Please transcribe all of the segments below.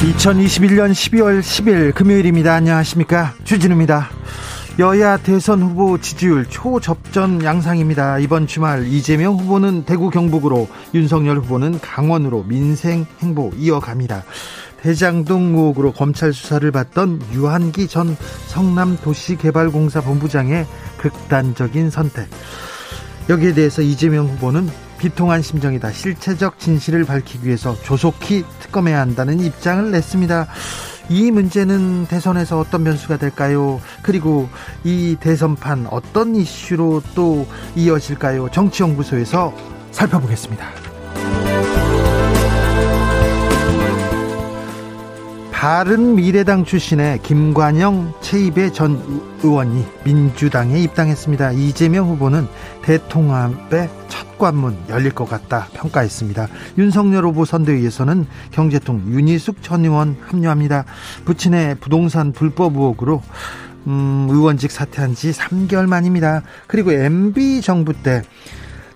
2021년 12월 10일 금요일입니다. 안녕하십니까. 주진우입니다. 여야 대선 후보 지지율 초접전 양상입니다. 이번 주말 이재명 후보는 대구 경북으로 윤석열 후보는 강원으로 민생 행보 이어갑니다. 대장동 의혹으로 검찰 수사를 받던 유한기 전 성남도시개발공사 본부장의 극단적인 선택. 여기에 대해서 이재명 후보는 비통한 심정이다. 실체적 진실을 밝히기 위해서 조속히 특검해야 한다는 입장을 냈습니다. 이 문제는 대선에서 어떤 변수가 될까요? 그리고 이 대선판 어떤 이슈로 또 이어질까요? 정치연구소에서 살펴보겠습니다. 바른 미래당 출신의 김관영 최입의 전 의원이 민주당에 입당했습니다. 이재명 후보는 대통합의 첫 관문 열릴 것 같다 평가했습니다. 윤석열 후보 선대위에서는 경제통 윤희숙 전 의원 합류합니다. 부친의 부동산 불법 의혹으로 음, 의원직 사퇴한 지 3개월 만입니다. 그리고 MB 정부 때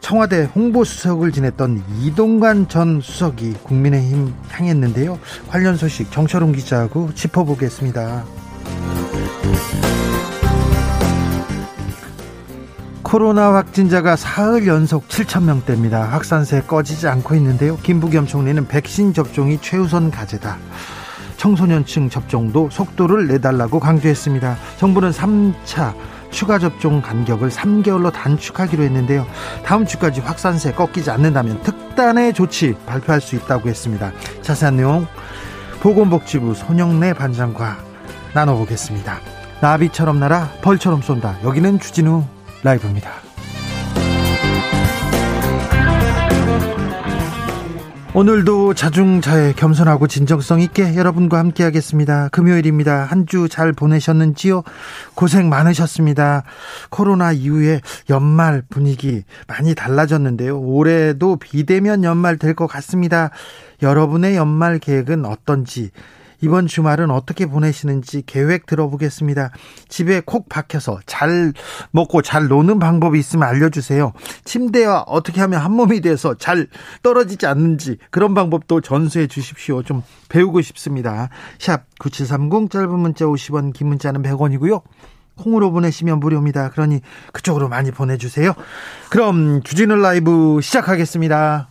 청와대 홍보수석을 지냈던 이동관 전 수석이 국민의힘 향했는데요. 관련 소식 정철웅 기자하고 짚어보겠습니다. 코로나 확진자가 사흘 연속 7천 명대입니다. 확산세 꺼지지 않고 있는데요. 김부겸 총리는 백신 접종이 최우선 과제다. 청소년층 접종도 속도를 내달라고 강조했습니다. 정부는 3차 추가 접종 간격을 3개월로 단축하기로 했는데요. 다음 주까지 확산세 꺾이지 않는다면 특단의 조치 발표할 수 있다고 했습니다. 자세한 내용 보건복지부 손영래 반장과 나눠보겠습니다. 나비처럼 날아 벌처럼 쏜다. 여기는 주진우 라이브입니다. 오늘도 자중자애 겸손하고 진정성 있게 여러분과 함께 하겠습니다. 금요일입니다. 한 주 잘 보내셨는지요? 고생 많으셨습니다. 코로나 이후에 연말 분위기 많이 달라졌는데요. 올해도 비대면 연말 될 것 같습니다. 여러분의 연말 계획은 어떤지 이번 주말은 어떻게 보내시는지 계획 들어보겠습니다. 집에 콕 박혀서 잘 먹고 잘 노는 방법이 있으면 알려주세요. 침대와 어떻게 하면 한 몸이 돼서 잘 떨어지지 않는지 그런 방법도 전수해 주십시오. 좀 배우고 싶습니다. 샵 9730 짧은 문자 50원 긴 문자는 100원이고요. 콩으로 보내시면 무료입니다. 그러니 그쪽으로 많이 보내주세요. 그럼 주진우 라이브 시작하겠습니다.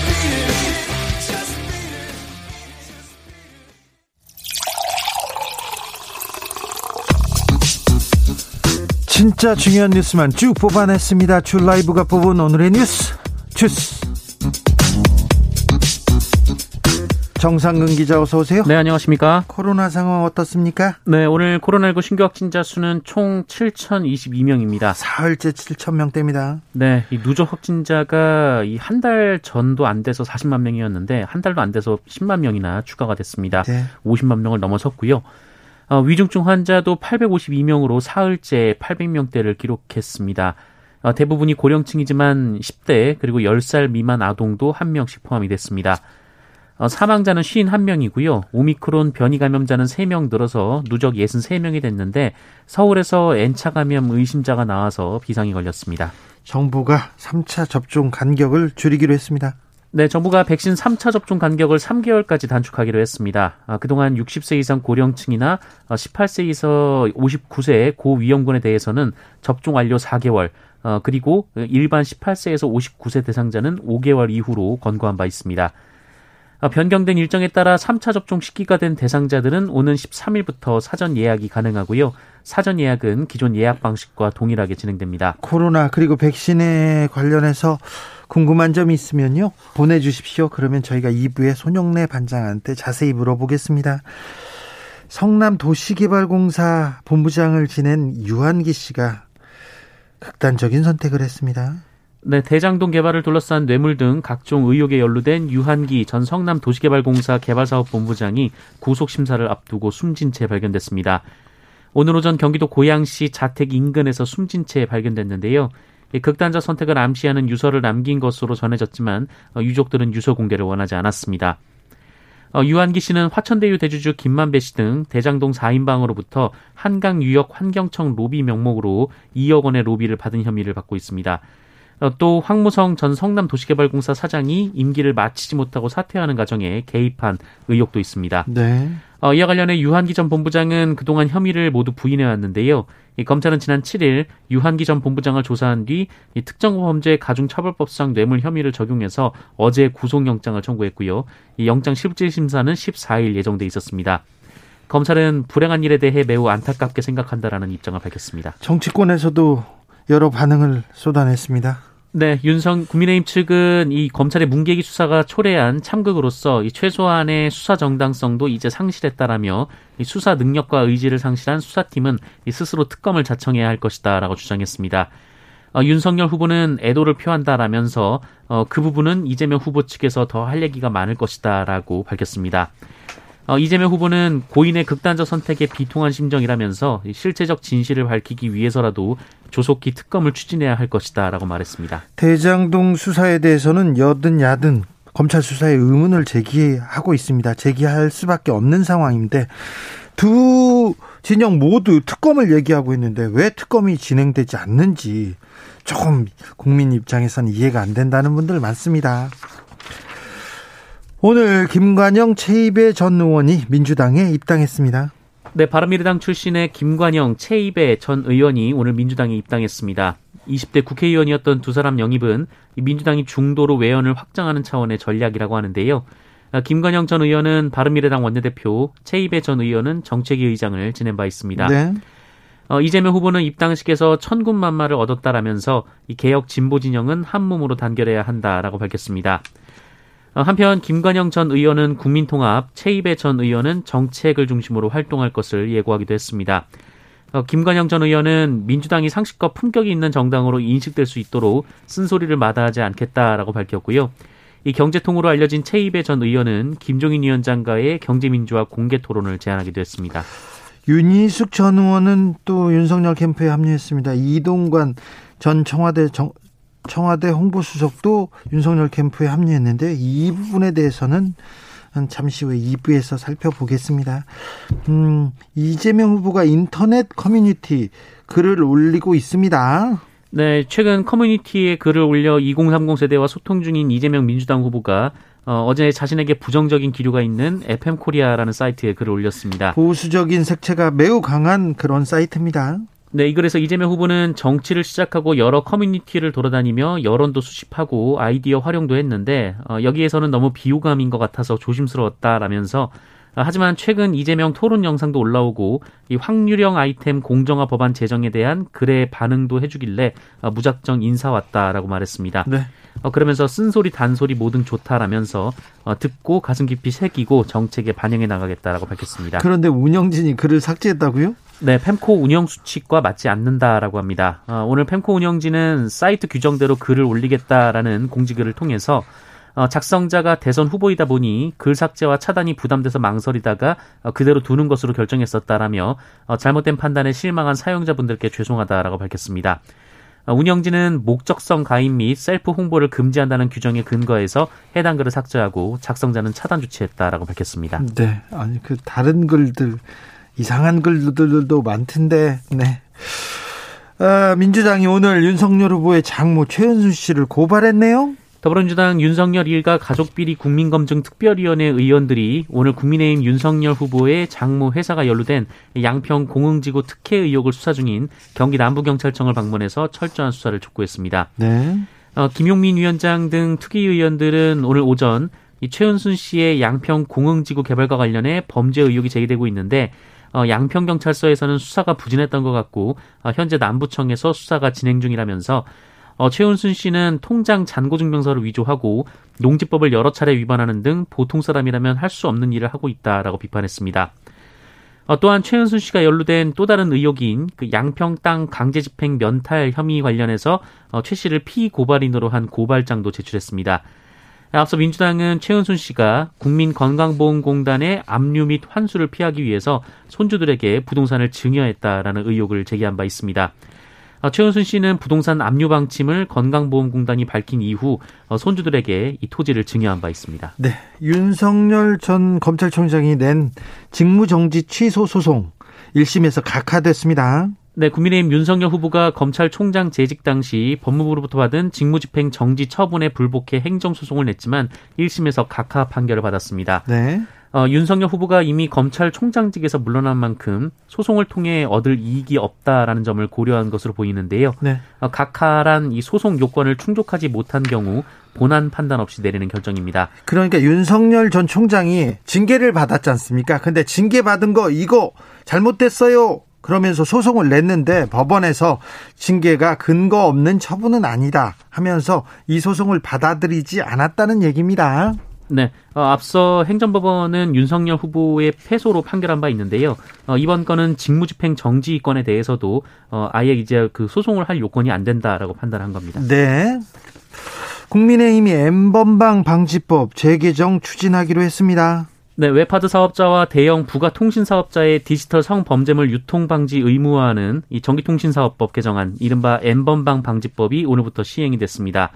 진짜 중요한 뉴스만 쭉 뽑아냈습니다. 줄 라이브가 뽑은 오늘의 뉴스 주스. 정상근 기자 어서 오세요. 네, 안녕하십니까? 코로나 상황 어떻습니까? 네, 오늘 코로나19 신규 확진자 수는 총 7,022명입니다. 사흘째 7천 명대입니다. 네, 이 누적 확진자가 이 한 달 전도 안 돼서 40만 명이었는데 한 달도 안 돼서 10만 명이나 추가가 됐습니다. 네. 50만 명을 넘어섰고요. 어, 위중증 환자도 852명으로 사흘째 800명대를 기록했습니다. 어, 대부분이 고령층이지만 10대 그리고 10살 미만 아동도 한 명씩 포함이 됐습니다. 어, 사망자는 51명이고요. 오미크론 변이 감염자는 3명 늘어서 누적 63명이 됐는데 서울에서 N차 감염 의심자가 나와서 비상이 걸렸습니다. 정부가 3차 접종 간격을 줄이기로 했습니다. 네, 정부가 백신 3차 접종 간격을 3개월까지 단축하기로 했습니다. 아, 그동안 60세 이상 고령층이나 18세에서 59세 고위험군에 대해서는 접종 완료 4개월, 어, 그리고 일반 18세에서 59세 대상자는 5개월 이후로 권고한 바 있습니다. 어, 변경된 일정에 따라 3차 접종 시기가 된 대상자들은 오는 13일부터 사전 예약이 가능하고요. 사전 예약은 기존 예약 방식과 동일하게 진행됩니다. 코로나 그리고 백신에 관련해서 궁금한 점이 있으면요. 보내주십시오. 그러면 저희가 2부에 손영래 반장한테 자세히 물어보겠습니다. 성남 도시개발공사 본부장을 지낸 유한기 씨가 극단적인 선택을 했습니다. 네, 대장동 개발을 둘러싼 뇌물 등 각종 의혹에 연루된 유한기 전 성남 도시개발공사 개발사업본부장이 구속 심사를 앞두고 숨진 채 발견됐습니다. 오늘 오전 경기도 고양시 자택 인근에서 숨진 채 발견됐는데요. 극단적 선택을 암시하는 유서를 남긴 것으로 전해졌지만 어, 유족들은 유서 공개를 원하지 않았습니다. 어, 유한기 씨는 화천대유 대주주 김만배 씨 등 대장동 4인방으로부터 한강 유역 환경청 로비 명목으로 2억 원의 로비를 받은 혐의를 받고 있습니다. 어, 또 황무성 전 성남도시개발공사 사장이 임기를 마치지 못하고 사퇴하는 과정에 개입한 의혹도 있습니다. 네. 어, 이와 관련해 유한기 전 본부장은 그동안 혐의를 모두 부인해 왔는데요. 이 검찰은 지난 7일 유한기 전 본부장을 조사한 뒤 특정범죄 가중처벌법상 뇌물 혐의를 적용해서 어제 구속영장을 청구했고요. 이 영장 실질 심사는 14일 예정돼 있었습니다. 검찰은 불행한 일에 대해 매우 안타깝게 생각한다라는 입장을 밝혔습니다. 정치권에서도 여러 반응을 쏟아냈습니다. 네, 윤성 국민의힘 측은 이 검찰의 문계기 수사가 초래한 참극으로서 이 최소한의 수사 정당성도 이제 상실했다라며 이 수사 능력과 의지를 상실한 수사팀은 이 스스로 특검을 자청해야 할 것이다라고 주장했습니다. 어, 윤석열 후보는 애도를 표한다라면서 어, 그 부분은 이재명 후보 측에서 더 할 얘기가 많을 것이다라고 밝혔습니다. 어, 이재명 후보는 고인의 극단적 선택에 비통한 심정이라면서 실체적 진실을 밝히기 위해서라도 조속히 특검을 추진해야 할 것이다라고 말했습니다. 대장동 수사에 대해서는 여든 야든 검찰 수사에 의문을 제기하고 있습니다. 제기할 수밖에 없는 상황인데 두 진영 모두 특검을 얘기하고 있는데 왜 특검이 진행되지 않는지 조금 국민 입장에서는 이해가 안 된다는 분들 많습니다. 오늘 김관영 최입의 전 의원이 민주당에 입당했습니다. 네, 바른미래당 출신의 김관영 최입의 전 의원이 오늘 민주당에 입당했습니다. 20대 국회의원이었던 두 사람 영입은 민주당이 중도로 외연을 확장하는 차원의 전략이라고 하는데요. 김관영 전 의원은 바른미래당 원내대표, 최입의 전 의원은 정책위 의장을 지낸 바 있습니다. 네. 어, 이재명 후보는 입당식에서 천군만마를 얻었다라면서 이 개혁 진보 진영은 한 몸으로 단결해야 한다라고 밝혔습니다. 어, 한편 김관영 전 의원은 국민통합, 최입의 전 의원은 정책을 중심으로 활동할 것을 예고하기도 했습니다. 어, 김관영 전 의원은 민주당이 상식과 품격이 있는 정당으로 인식될 수 있도록 쓴소리를 마다하지 않겠다라고 밝혔고요. 이 경제통으로 알려진 최입의 전 의원은 김종인 위원장과의 경제민주화 공개 토론을 제안하기도 했습니다. 윤희숙 전 의원은 또 윤석열 캠프에 합류했습니다. 이동관 전 청와대 정, 청와대 홍보수석도 윤석열 캠프에 합류했는데 이 부분에 대해서는 잠시 후에 2부에서 살펴보겠습니다. 음, 이재명 후보가 인터넷 커뮤니티 글을 올리고 있습니다. 네, 최근 커뮤니티에 글을 올려 2030 세대와 소통 중인 이재명 민주당 후보가 어, 어제 자신에게 부정적인 기류가 있는 FM 코리아라는 사이트에 글을 올렸습니다. 보수적인 색채가 매우 강한 그런 사이트입니다. 네, 이 글에서 이재명 후보는 정치를 시작하고 여러 커뮤니티를 돌아다니며 여론도 수집하고 아이디어 활용도 했는데 어, 여기에서는 너무 비호감인 것 같아서 조심스러웠다라면서 어, 하지만 최근 이재명 토론 영상도 올라오고 이 확률형 아이템 공정화 법안 제정에 대한 글의 반응도 해주길래 어, 무작정 인사 왔다라고 말했습니다. 네. 어, 그러면서 쓴소리 단소리 뭐든 좋다라면서 어, 듣고 가슴 깊이 새기고 정책에 반영해 나가겠다라고 밝혔습니다. 그런데 운영진이 글을 삭제했다고요? 네, 펜코 운영 수칙과 맞지 않는다라고 합니다. 어, 오늘 펜코 운영진은 사이트 규정대로 글을 올리겠다라는 공지글을 통해서 어, 작성자가 대선 후보이다 보니 글 삭제와 차단이 부담돼서 망설이다가 어, 그대로 두는 것으로 결정했었다라며 어, 잘못된 판단에 실망한 사용자분들께 죄송하다라고 밝혔습니다. 어, 운영진은 목적성 가입 및 셀프 홍보를 금지한다는 규정에 근거해서 해당 글을 삭제하고 작성자는 차단 조치했다라고 밝혔습니다. 네, 아니 그 다른 글들 이상한 글들도 많던데, 네. 아, 민주당이 오늘 윤석열 후보의 장모 최현순 씨를 고발했네요. 더불어민주당 윤석열 일가 가족비리 국민검증 특별위원회 의원들이 오늘 국민의힘 윤석열 후보의 장모 회사가 연루된 양평 공흥지구 특혜 의혹을 수사 중인 경기 남부경찰청을 방문해서 철저한 수사를 촉구했습니다. 네. 어, 김용민 위원장 등 특위 의원들은 오늘 오전 이 최은순 씨의 양평 공흥지구 개발과 관련해 범죄 의혹이 제기되고 있는데 어, 양평 경찰서에서는 수사가 부진했던 것 같고 어, 현재 남부청에서 수사가 진행 중이라면서 어, 최은순 씨는 통장 잔고 증명서를 위조하고 농지법을 여러 차례 위반하는 등 보통 사람이라면 할 수 없는 일을 하고 있다라고 비판했습니다. 어, 또한 최은순 씨가 연루된 또 다른 의혹인 그 양평 땅 강제 집행 면탈 혐의 관련해서 어, 최 씨를 피고발인으로 한 고발장도 제출했습니다. 앞서 민주당은 최은순 씨가 국민건강보험공단의 압류 및 환수를 피하기 위해서 손주들에게 부동산을 증여했다라는 의혹을 제기한 바 있습니다. 어, 최은순 씨는 부동산 압류 방침을 건강보험공단이 밝힌 이후 어, 손주들에게 이 토지를 증여한 바 있습니다. 네, 윤석열 전 검찰총장이 낸 직무정지 취소 소송 1심에서 각하됐습니다. 네, 국민의힘 윤석열 후보가 검찰총장 재직 당시 법무부로부터 받은 직무집행 정지 처분에 불복해 행정소송을 냈지만 1심에서 각하 판결을 받았습니다. 네. 어, 윤석열 후보가 이미 검찰총장직에서 물러난 만큼 소송을 통해 얻을 이익이 없다라는 점을 고려한 것으로 보이는데요. 네. 어, 각하란 이 소송 요건을 충족하지 못한 경우 본안 판단 없이 내리는 결정입니다. 그러니까 윤석열 전 총장이 징계를 받았지 않습니까? 근데 징계 받은 거 이거 잘못됐어요. 그러면서 소송을 냈는데 법원에서 징계가 근거 없는 처분은 아니다 하면서 이 소송을 받아들이지 않았다는 얘기입니다. 네, 어, 앞서 행정법원은 윤석열 후보의 패소로 판결한 바 있는데요. 어, 이번 건은 직무집행 정지 건에 대해서도 어, 아예 이제 그 소송을 할 요건이 안 된다라고 판단한 겁니다. 네. 국민의힘이 n번방 방지법 재개정 추진하기로 했습니다. 네, 웹하드 사업자와 대형 부가 통신 사업자의 디지털 성범죄물 유통 방지 의무화하는 이 전기통신사업법 개정안 이른바 n번방 방지법이 오늘부터 시행이 됐습니다.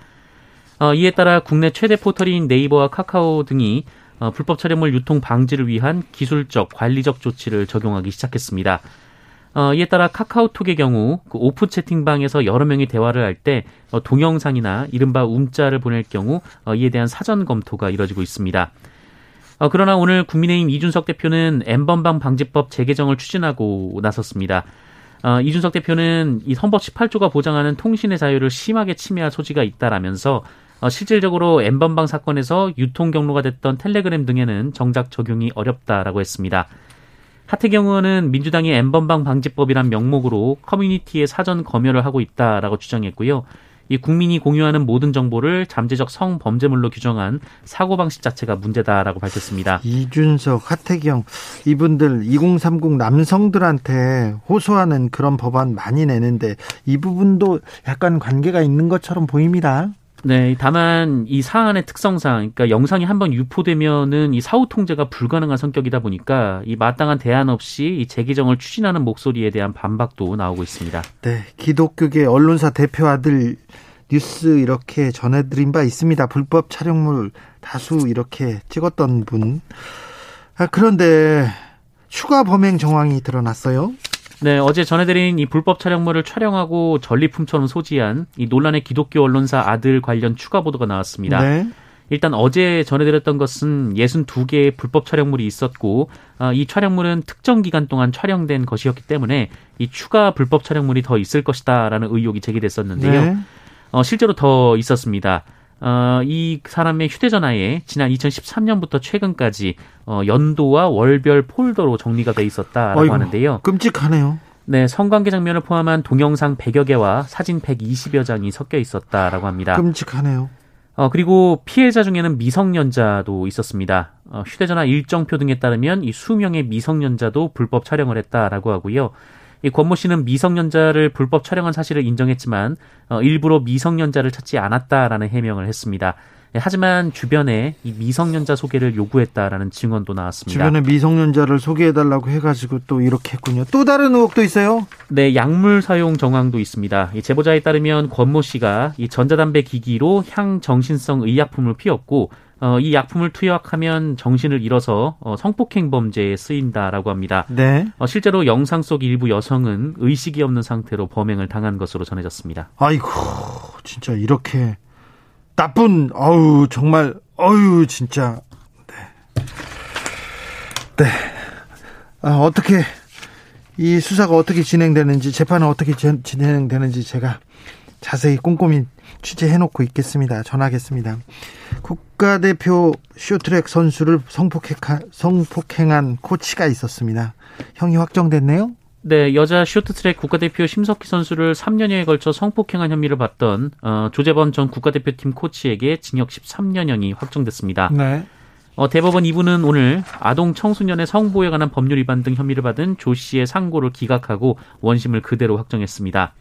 어, 이에 따라 국내 최대 포털인 네이버와 카카오 등이 어, 불법 촬영물 유통 방지를 위한 기술적, 관리적 조치를 적용하기 시작했습니다. 어, 이에 따라 카카오톡의 경우 그 오프 채팅방에서 여러 명이 대화를 할때 어, 동영상이나 이른바 움자를 보낼 경우 어, 이에 대한 사전 검토가 이뤄지고 있습니다. 어, 그러나 오늘 국민의힘 이준석 대표는 엠번방 방지법 재개정을 추진하고 나섰습니다. 어, 이준석 대표는 이 헌법 18조가 보장하는 통신의 자유를 심하게 침해할 소지가 있다라면서 어, 실질적으로 엠번방 사건에서 유통 경로가 됐던 텔레그램 등에는 정작 적용이 어렵다라고 했습니다. 하태경 의원은 민주당이 엠번방 방지법이란 명목으로 커뮤니티에 사전 검열을 하고 있다라고 주장했고요. 이 국민이 공유하는 모든 정보를 잠재적 성범죄물로 규정한 사고방식 자체가 문제다라고 밝혔습니다. 이준석, 하태경 이분들 2030 남성들한테 호소하는 그런 법안 많이 내는데 이 부분도 약간 관계가 있는 것처럼 보입니다. 네, 다만 이 사안의 특성상, 그러니까 영상이 한번 유포되면은 이 사후 통제가 불가능한 성격이다 보니까 이 마땅한 대안 없이 이 재개정을 추진하는 목소리에 대한 반박도 나오고 있습니다. 네, 기독교계 언론사 대표 아들 뉴스 이렇게 전해드린 바 있습니다. 불법 촬영물 다수 이렇게 찍었던 분. 아, 그런데 추가 범행 정황이 드러났어요. 네, 어제 전해드린 이 불법 촬영물을 촬영하고 전리품처럼 소지한 이 논란의 기독교 언론사 아들 관련 추가 보도가 나왔습니다. 네. 일단 어제 전해드렸던 것은 62개의 불법 촬영물이 있었고 어, 이 촬영물은 특정 기간 동안 촬영된 것이었기 때문에 이 추가 불법 촬영물이 더 있을 것이다라는 의혹이 제기됐었는데요. 네. 어, 실제로 더 있었습니다. 어, 이 사람의 휴대전화에 지난 2013년부터 최근까지 어, 연도와 월별 폴더로 정리가 돼 있었다라고 어이구, 하는데요. 끔찍하네요. 네, 성관계 장면을 포함한 동영상 100여 개와 사진 120여 장이 섞여 있었다라고 합니다. 끔찍하네요. 어, 그리고 피해자 중에는 미성년자도 있었습니다. 어, 휴대전화 일정표 등에 따르면 이 수명의 미성년자도 불법 촬영을 했다라고 하고요. 이 권모 씨는 미성년자를 불법 촬영한 사실을 인정했지만 어, 일부러 미성년자를 찾지 않았다라는 해명을 했습니다. 예, 하지만 주변에 이 미성년자 소개를 요구했다라는 증언도 나왔습니다. 주변에 미성년자를 소개해달라고 해가지고 또 이렇게 했군요. 또 다른 의혹도 있어요? 네, 약물 사용 정황도 있습니다. 이 제보자에 따르면 권모 씨가 이 전자담배 기기로 향정신성 의약품을 피웠고 어, 이 약품을 투약하면 정신을 잃어서 어, 성폭행 범죄에 쓰인다라고 합니다. 네. 어, 실제로 영상 속 일부 여성은 의식이 없는 상태로 범행을 당한 것으로 전해졌습니다. 아이고, 진짜 이렇게 나쁜, 어우, 정말, 어유 진짜. 네. 네. 아, 어떻게, 이 수사가 어떻게 진행되는지, 재판은 어떻게 진행되는지 제가 자세히 꼼꼼히 취재해놓고 있겠습니다. 전하겠습니다. 국가대표 쇼트랙 선수를 성폭행, 한 코치가 있었습니다. 형이 확정됐네요? 네, 여자 쇼트트랙 국가대표 심석희 선수를 3년여에 걸쳐 성폭행한 혐의를 받던 어, 조재범 전 국가대표팀 코치에게 징역 13년형이 확정됐습니다. 네. 어, 대법원 2부는 오늘 아동 청소년의 성보호에 관한 법률 위반 등 혐의를 받은 조 씨의 상고를 기각하고 원심을 그대로 확정했습니다.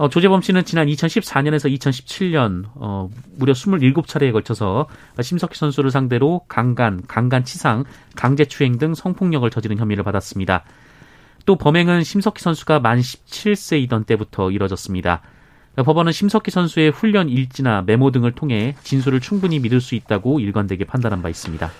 어, 조재범 씨는 지난 2014년에서 2017년 어, 무려 27차례에 걸쳐서 심석희 선수를 상대로 강간, 강간치상, 강제추행 등 성폭력을 저지른 혐의를 받았습니다. 또 범행은 심석희 선수가 만 17세이던 때부터 이뤄졌습니다. 법원은 심석희 선수의 훈련 일지나 메모 등을 통해 진술을 충분히 믿을 수 있다고 일관되게 판단한 바 있습니다.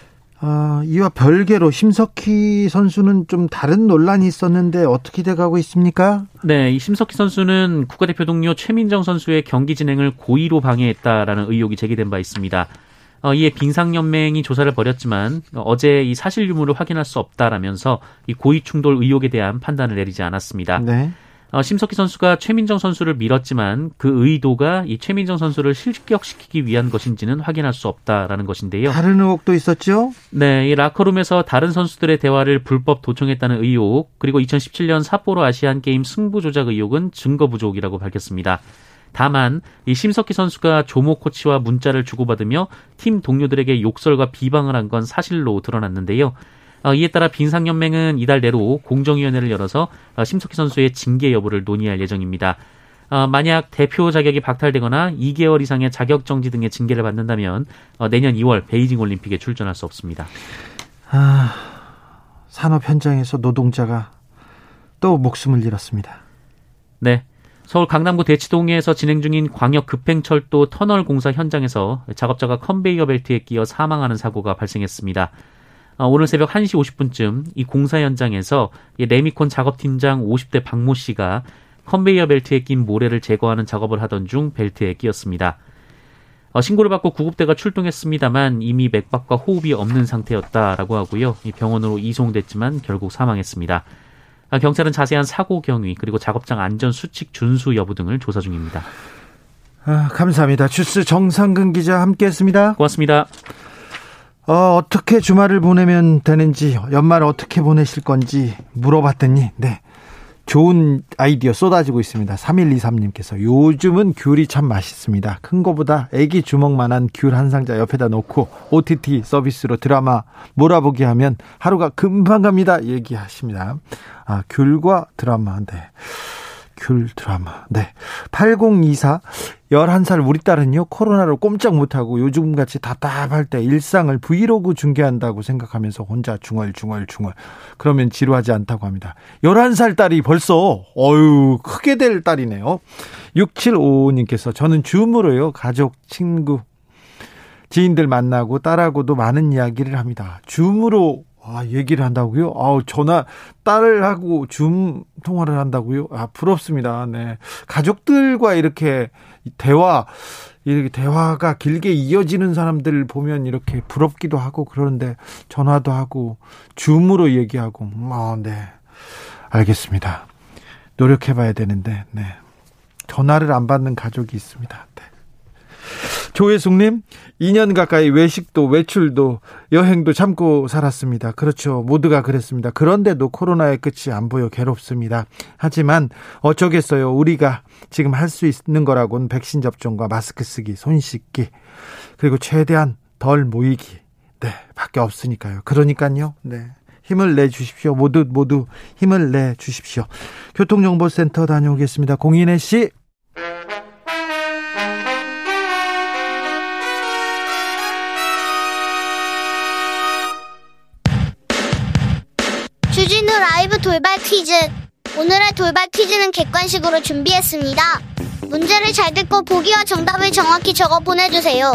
아, 이와 별개로 심석희 선수는 좀 다른 논란이 있었는데 어떻게 돼가고 있습니까? 네, 이 심석희 선수는 국가대표 동료 최민정 선수의 경기 진행을 고의로 방해했다라는 의혹이 제기된 바 있습니다. 어, 이에 빙상연맹이 조사를 벌였지만 어제 이 사실 유무를 확인할 수 없다라면서 이 고의 충돌 의혹에 대한 판단을 내리지 않았습니다. 네. 어, 심석희 선수가 최민정 선수를 밀었지만 그 의도가 이 최민정 선수를 실격시키기 위한 것인지는 확인할 수 없다라는 것인데요. 다른 의혹도 있었죠? 네, 이 라커룸에서 다른 선수들의 대화를 불법 도청했다는 의혹, 그리고 2017년 삿포로 아시안 게임 승부 조작 의혹은 증거 부족이라고 밝혔습니다. 다만 이 심석희 선수가 조모 코치와 문자를 주고받으며 팀 동료들에게 욕설과 비방을 한 건 사실로 드러났는데요. 어, 이에 따라 빙상연맹은 이달 내로 공정위원회를 열어서 어, 심석희 선수의 징계 여부를 논의할 예정입니다. 어, 만약 대표 자격이 박탈되거나 2개월 이상의 자격 정지 등의 징계를 받는다면 내년 2월 베이징 올림픽에 출전할 수 없습니다. 아, 산업 현장에서 노동자가 또 목숨을 잃었습니다. 네. 서울 강남구 대치동에서 진행 중인 광역 급행철도 터널 공사 현장에서 작업자가 컨베이어 벨트에 끼어 사망하는 사고가 발생했습니다. 어, 오늘 새벽 1시 50분쯤 이 공사 현장에서 레미콘 작업팀장 50대 박모 씨가 컨베이어 벨트에 낀 모래를 제거하는 작업을 하던 중 벨트에 끼었습니다. 어, 신고를 받고 구급대가 출동했습니다만 이미 맥박과 호흡이 없는 상태였다라고 하고요. 병원으로 이송됐지만 결국 사망했습니다. 아, 경찰은 자세한 사고 경위 그리고 작업장 안전 수칙 준수 여부 등을 조사 중입니다. 아, 감사합니다. 주스 정상근 기자 함께했습니다. 고맙습니다. 어, 어떻게 주말을 보내면 되는지, 연말 어떻게 보내실 건지 물어봤더니, 네. 좋은 아이디어 쏟아지고 있습니다. 3123님께서 요즘은 귤이 참 맛있습니다. 큰 거보다 애기 주먹만한 귤 한 상자 옆에다 놓고 OTT 서비스로 드라마 몰아보기 하면 하루가 금방 갑니다. 얘기하십니다. 아, 귤과 드라마. 네. 귤 드라마. 네. 8024 11살 우리 딸은요, 코로나로 꼼짝 못하고 요즘같이 답답할 때 일상을 브이로그 중계한다고 생각하면서 혼자 중얼중얼중얼. 그러면 지루하지 않다고 합니다. 11살 딸이 벌써, 어유 크게 될 딸이네요. 6755님께서 저는 줌으로요, 가족, 친구, 지인들 만나고 딸하고도 많은 이야기를 합니다. 줌으로 아, 얘기를 한다고요? 아우, 전화, 딸하고 줌 통화를 한다고요? 아, 부럽습니다. 네. 가족들과 이렇게 대화, 이렇게 대화가 길게 이어지는 사람들 보면 이렇게 부럽기도 하고 그러는데 전화도 하고 줌으로 얘기하고, 음, 아, 네. 알겠습니다. 노력해 봐야 되는데, 네. 전화를 안 받는 가족이 있습니다. 네. 조혜숙님, 2년 가까이 외식도 외출도 여행도 참고 살았습니다. 그렇죠. 모두가 그랬습니다. 그런데도 코로나의 끝이 안 보여 괴롭습니다. 하지만 어쩌겠어요. 우리가 지금 할 수 있는 거라고는 백신 접종과 마스크 쓰기, 손 씻기, 그리고 최대한 덜 모이기. 네, 밖에 없으니까요. 그러니까요. 네. 힘을 내 주십시오. 모두 모두 힘을 내 주십시오. 교통정보센터 다녀오겠습니다. 공인혜 씨. 돌발 퀴즈. 오늘의 돌발 퀴즈는 객관식으로 준비했습니다. 문제를 잘 듣고 보기와 정답을 정확히 적어 보내주세요.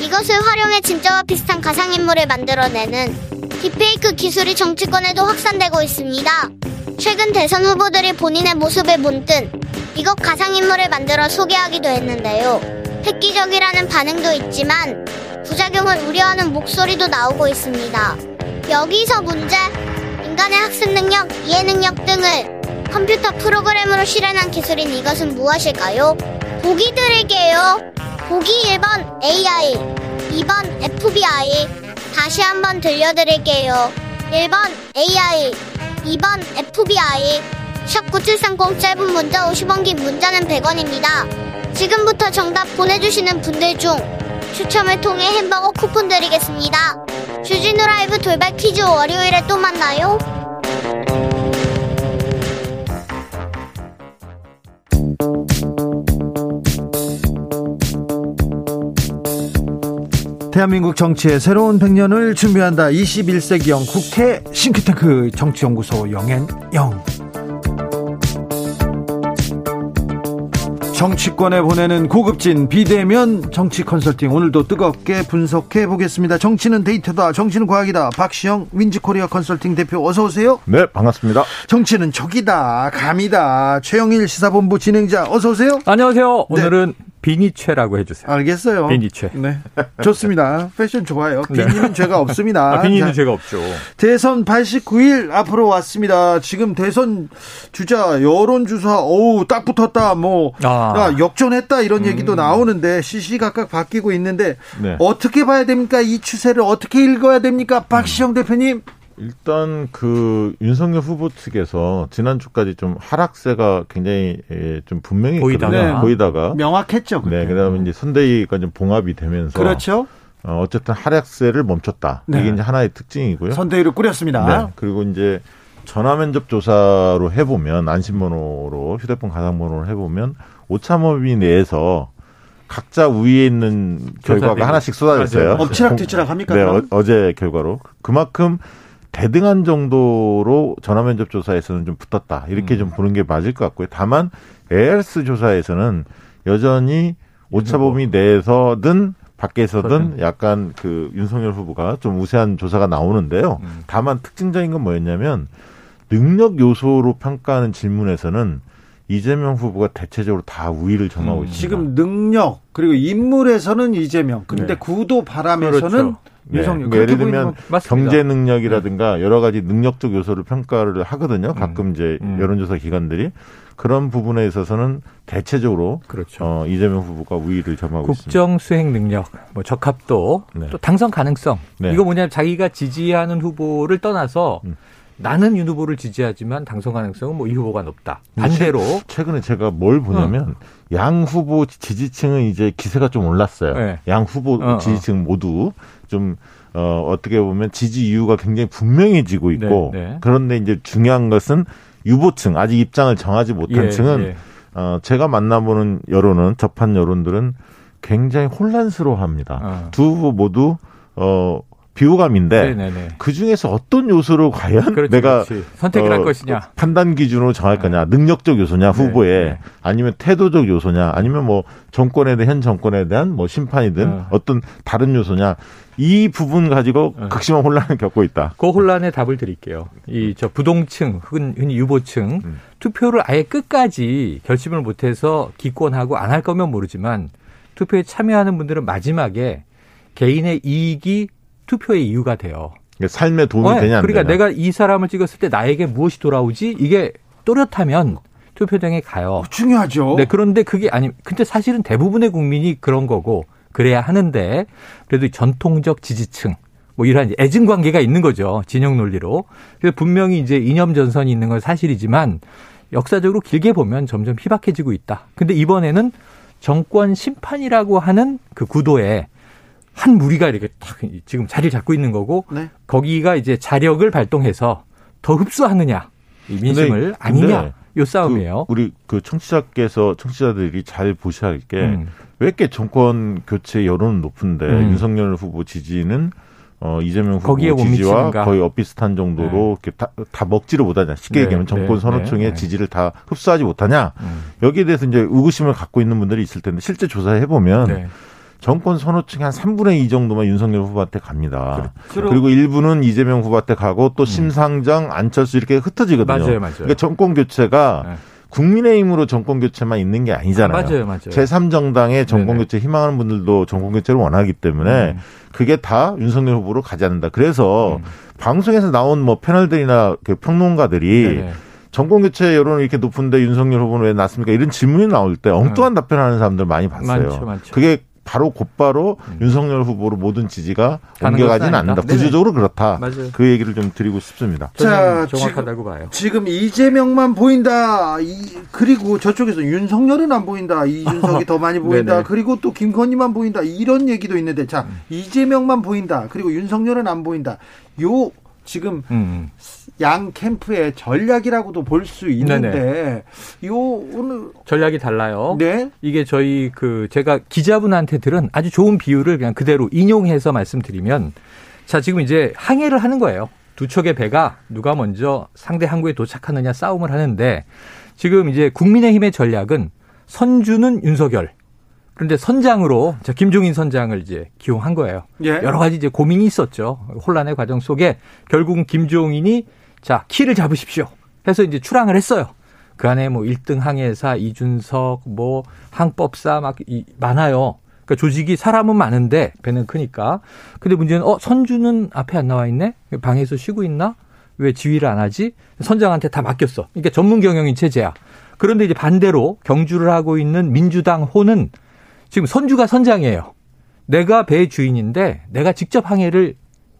이것을 활용해 진짜와 비슷한 가상인물을 만들어내는 딥페이크 기술이 정치권에도 확산되고 있습니다. 최근 대선 후보들이 본인의 모습을 문뜬 이것 가상인물을 만들어 소개하기도 했는데요. 획기적이라는 반응도 있지만 부작용을 우려하는 목소리도 나오고 있습니다. 여기서 문제 인간의 학습 능력, 이해 능력 등을 컴퓨터 프로그램으로 실현한 기술인 이것은 무엇일까요? 보기 드릴게요. 보기 1번 AI, 2번 FBI. 다시 한번 들려드릴게요. 1번 AI, 2번 FBI. 샵9730 짧은 문자 50원 긴 문자는 100원입니다. 지금부터 정답 보내주시는 분들 중 추첨을 통해 햄버거 쿠폰 드리겠습니다. 돌발 퀴즈 월요일에 또 만나요. 대한민국 정치의 새로운 100년을 준비한다. 21세기형 국회 싱크탱크 정치연구소 영앤영. 정치권에 보내는 고급진 비대면 정치 컨설팅 오늘도 뜨겁게 분석해 보겠습니다. 정치는 데이터다. 정치는 과학이다. 박시영 윈지코리아 컨설팅 대표 어서 오세요. 네, 반갑습니다. 정치는 적이다. 감이다. 최영일 시사본부 진행자 어서 오세요. 안녕하세요. 네. 오늘은 비니최라고 해주세요. 알겠어요. 비니최. 네. 좋습니다. 패션 좋아요. 네. 비니는 네. 죄가 없습니다. 아, 비니는 죄가 없죠. 대선 89일 앞으로 왔습니다. 지금 대선 주자 여론조사, 어우, 딱 붙었다. 뭐, 아. 역전했다. 이런 얘기도 음. 나오는데 시시각각 바뀌고 있는데 네. 어떻게 봐야 됩니까? 이 추세를 어떻게 읽어야 됩니까? 박시영 음. 대표님. 일단 그 윤석열 후보 측에서 지난주까지 좀 하락세가 굉장히 예, 좀 분명히 보이다가 네. 보이다가 명확했죠. 그때. 네, 그다음에 이제 선대위가 좀 봉합이 되면서 그렇죠. 어, 어쨌든 하락세를 멈췄다. 네. 이게 이제 하나의 특징이고요. 선대위를 꾸렸습니다. 네. 그리고 이제 전화 면접 조사로 해보면 안심번호로 휴대폰 가상번호를 해보면 오차범위 내에서 각자 위에 있는 결과가 하나씩 쏟아졌어요. 엎치락뒤치락 합니까? 네, 어, 어제 결과로 그만큼 대등한 정도로 전화 면접 조사에서는 좀 붙었다. 이렇게 음. 좀 보는 게 맞을 것 같고요. 다만 ARS 조사에서는 여전히 오차범위 내에서든 밖에서든 약간 그 윤석열 후보가 좀 우세한 조사가 나오는데요. 음. 다만 특징적인 건 뭐였냐면 능력 요소로 평가하는 질문에서는 이재명 후보가 대체적으로 다 우위를 점하고 음. 있습니다. 지금 능력 그리고 인물에서는 이재명. 근데 네. 구도 바람에서는 그렇죠. 네. 그러니까 예를 들면 경제 능력이라든가 네. 여러 가지 능력적 요소를 평가를 하거든요. 가끔 음. 이제 음. 여론조사 기관들이 그런 부분에 있어서는 대체적으로 그렇죠. 어, 이재명 후보가 우위를 점하고 국정 있습니다. 국정 수행 능력, 뭐 적합도, 네. 또 당선 가능성. 네. 이거 뭐냐면 자기가 지지하는 후보를 떠나서 음. 나는 윤 후보를 지지하지만 당선 가능성은 뭐 이 후보가 높다. 반대로 최근에 제가 뭘 보냐면 어. 양 후보 지지층은 이제 기세가 좀 올랐어요. 네. 양 후보 어, 어. 지지층 모두 좀 어, 어떻게 보면 지지 이유가 굉장히 분명해지고 있고 네, 네. 그런데 이제 중요한 것은 유보층 아직 입장을 정하지 못한 예, 층은 예. 어, 제가 만나보는 여론은 접한 여론들은 굉장히 혼란스러워합니다. 어. 두 후보 모두 어 비호감인데 네네네. 그 중에서 어떤 요소를 과연 그렇지, 내가 그렇지. 선택을 어, 할 것이냐 판단 기준으로 정할 거냐 네. 능력적 요소냐 네, 후보에 네. 아니면 태도적 요소냐 아니면 뭐 정권에 대한 현 정권에 대한 뭐 심판이든 네. 어떤 다른 요소냐 이 부분 가지고 네. 극심한 혼란을 겪고 있다. 그 혼란의 답을 드릴게요. 이 저 부동층 흔히 유보층 음. 투표를 아예 끝까지 결심을 못해서 기권하고 안 할 거면 모르지만 투표에 참여하는 분들은 마지막에 개인의 이익이 투표의 이유가 돼요. 삶에 도움이 네, 되냐? 그러니까 되냐. 내가 이 사람을 찍었을 때 나에게 무엇이 돌아오지? 이게 또렷하면 투표장에 가요. 어, 중요하죠. 네, 그런데 그게 아니, 근데 사실은 대부분의 국민이 그런 거고 그래야 하는데 그래도 전통적 지지층 뭐 이러한 애증 관계가 있는 거죠. 진영 논리로. 그래서 분명히 이제 이념 전선이 있는 건 사실이지만 역사적으로 길게 보면 점점 희박해지고 있다. 근데 이번에는 정권 심판이라고 하는 그 구도에 한 무리가 이렇게 딱 지금 자리를 잡고 있는 거고 네. 거기가 이제 자력을 발동해서 더 흡수하느냐 이 민심을 근데, 아니냐 요그 싸움이에요. 그 우리 그 청취자께서 청취자들이 잘 보셔야 할 게왜 음. 이렇게 정권 교체 여론은 높은데 음. 윤석열 후보 지지는 어, 이재명 후보 지지와 거의 엇비슷한 정도로 네. 이렇게 다, 다 먹지를 못하냐. 쉽게 네. 얘기하면 정권 네. 선호층의 네. 지지를 다 흡수하지 못하냐. 음. 여기에 대해서 이제 의구심을 갖고 있는 분들이 있을 텐데 실제 조사해 보면 네. 정권 선호층이 한 3분의 2 정도만 윤석열 후보한테 갑니다. 그렇죠. 그리고 일부는 이재명 후보한테 가고 또 음. 심상정, 안철수 이렇게 흩어지거든요. 맞아요, 맞아요. 그러니까 정권 교체가 네. 국민의힘으로 정권 교체만 있는 게 아니잖아요. 아, 맞아요, 맞아요. 제3정당의 정권 교체 희망하는 분들도 정권 교체를 원하기 때문에 음. 그게 다 윤석열 후보로 가지 않는다. 그래서 음. 방송에서 나온 뭐 패널들이나 그 평론가들이 네네. 정권 교체 여론이 이렇게 높은데 윤석열 후보는 왜 났습니까? 이런 질문이 나올 때 엉뚱한 네. 답변하는 사람들 많이 봤어요. 많죠, 많죠. 그게 바로 곧바로 음. 윤석열 후보로 모든 지지가 옮겨가지는 않는다. 네. 구조적으로 그렇다. 맞아요. 그 얘기를 좀 드리고 싶습니다. 자, 정확하다고 지금, 봐요. 지금 이재명만 보인다. 이, 그리고 저쪽에서 윤석열은 안 보인다. 이준석이 더 많이 보인다. 그리고 또 김건희만 보인다. 이런 얘기도 있는데, 자, 음. 이재명만 보인다. 그리고 윤석열은 안 보인다. 요 지금 음. 양 캠프의 전략이라고도 볼 수 있는데. 요 오늘 전략이 달라요. 네. 이게 저희 그 제가 기자분한테 들은 아주 좋은 비유를 그냥 그대로 인용해서 말씀드리면 자, 지금 이제 항해를 하는 거예요. 두 척의 배가 누가 먼저 상대 항구에 도착하느냐 싸움을 하는데 지금 이제 국민의힘의 전략은 선주는 윤석열, 그런데 선장으로 자 김종인 선장을 이제 기용한 거예요. 예. 여러 가지 이제 고민이 있었죠. 혼란의 과정 속에 결국은 김종인이 자 키를 잡으십시오. 해서 이제 출항을 했어요. 그 안에 뭐 1등 항해사 이준석 뭐 항법사 막 이, 많아요. 그러니까 조직이 사람은 많은데 배는 크니까. 근데 문제는 어 선주는 앞에 안 나와 있네. 방에서 쉬고 있나? 왜 지휘를 안 하지? 선장한테 다 맡겼어. 그러니까 전문 경영인 체제야. 그런데 이제 반대로 경주를 하고 있는 민주당 호는 지금 선주가 선장이에요. 내가 배 주인인데 내가 직접 항해를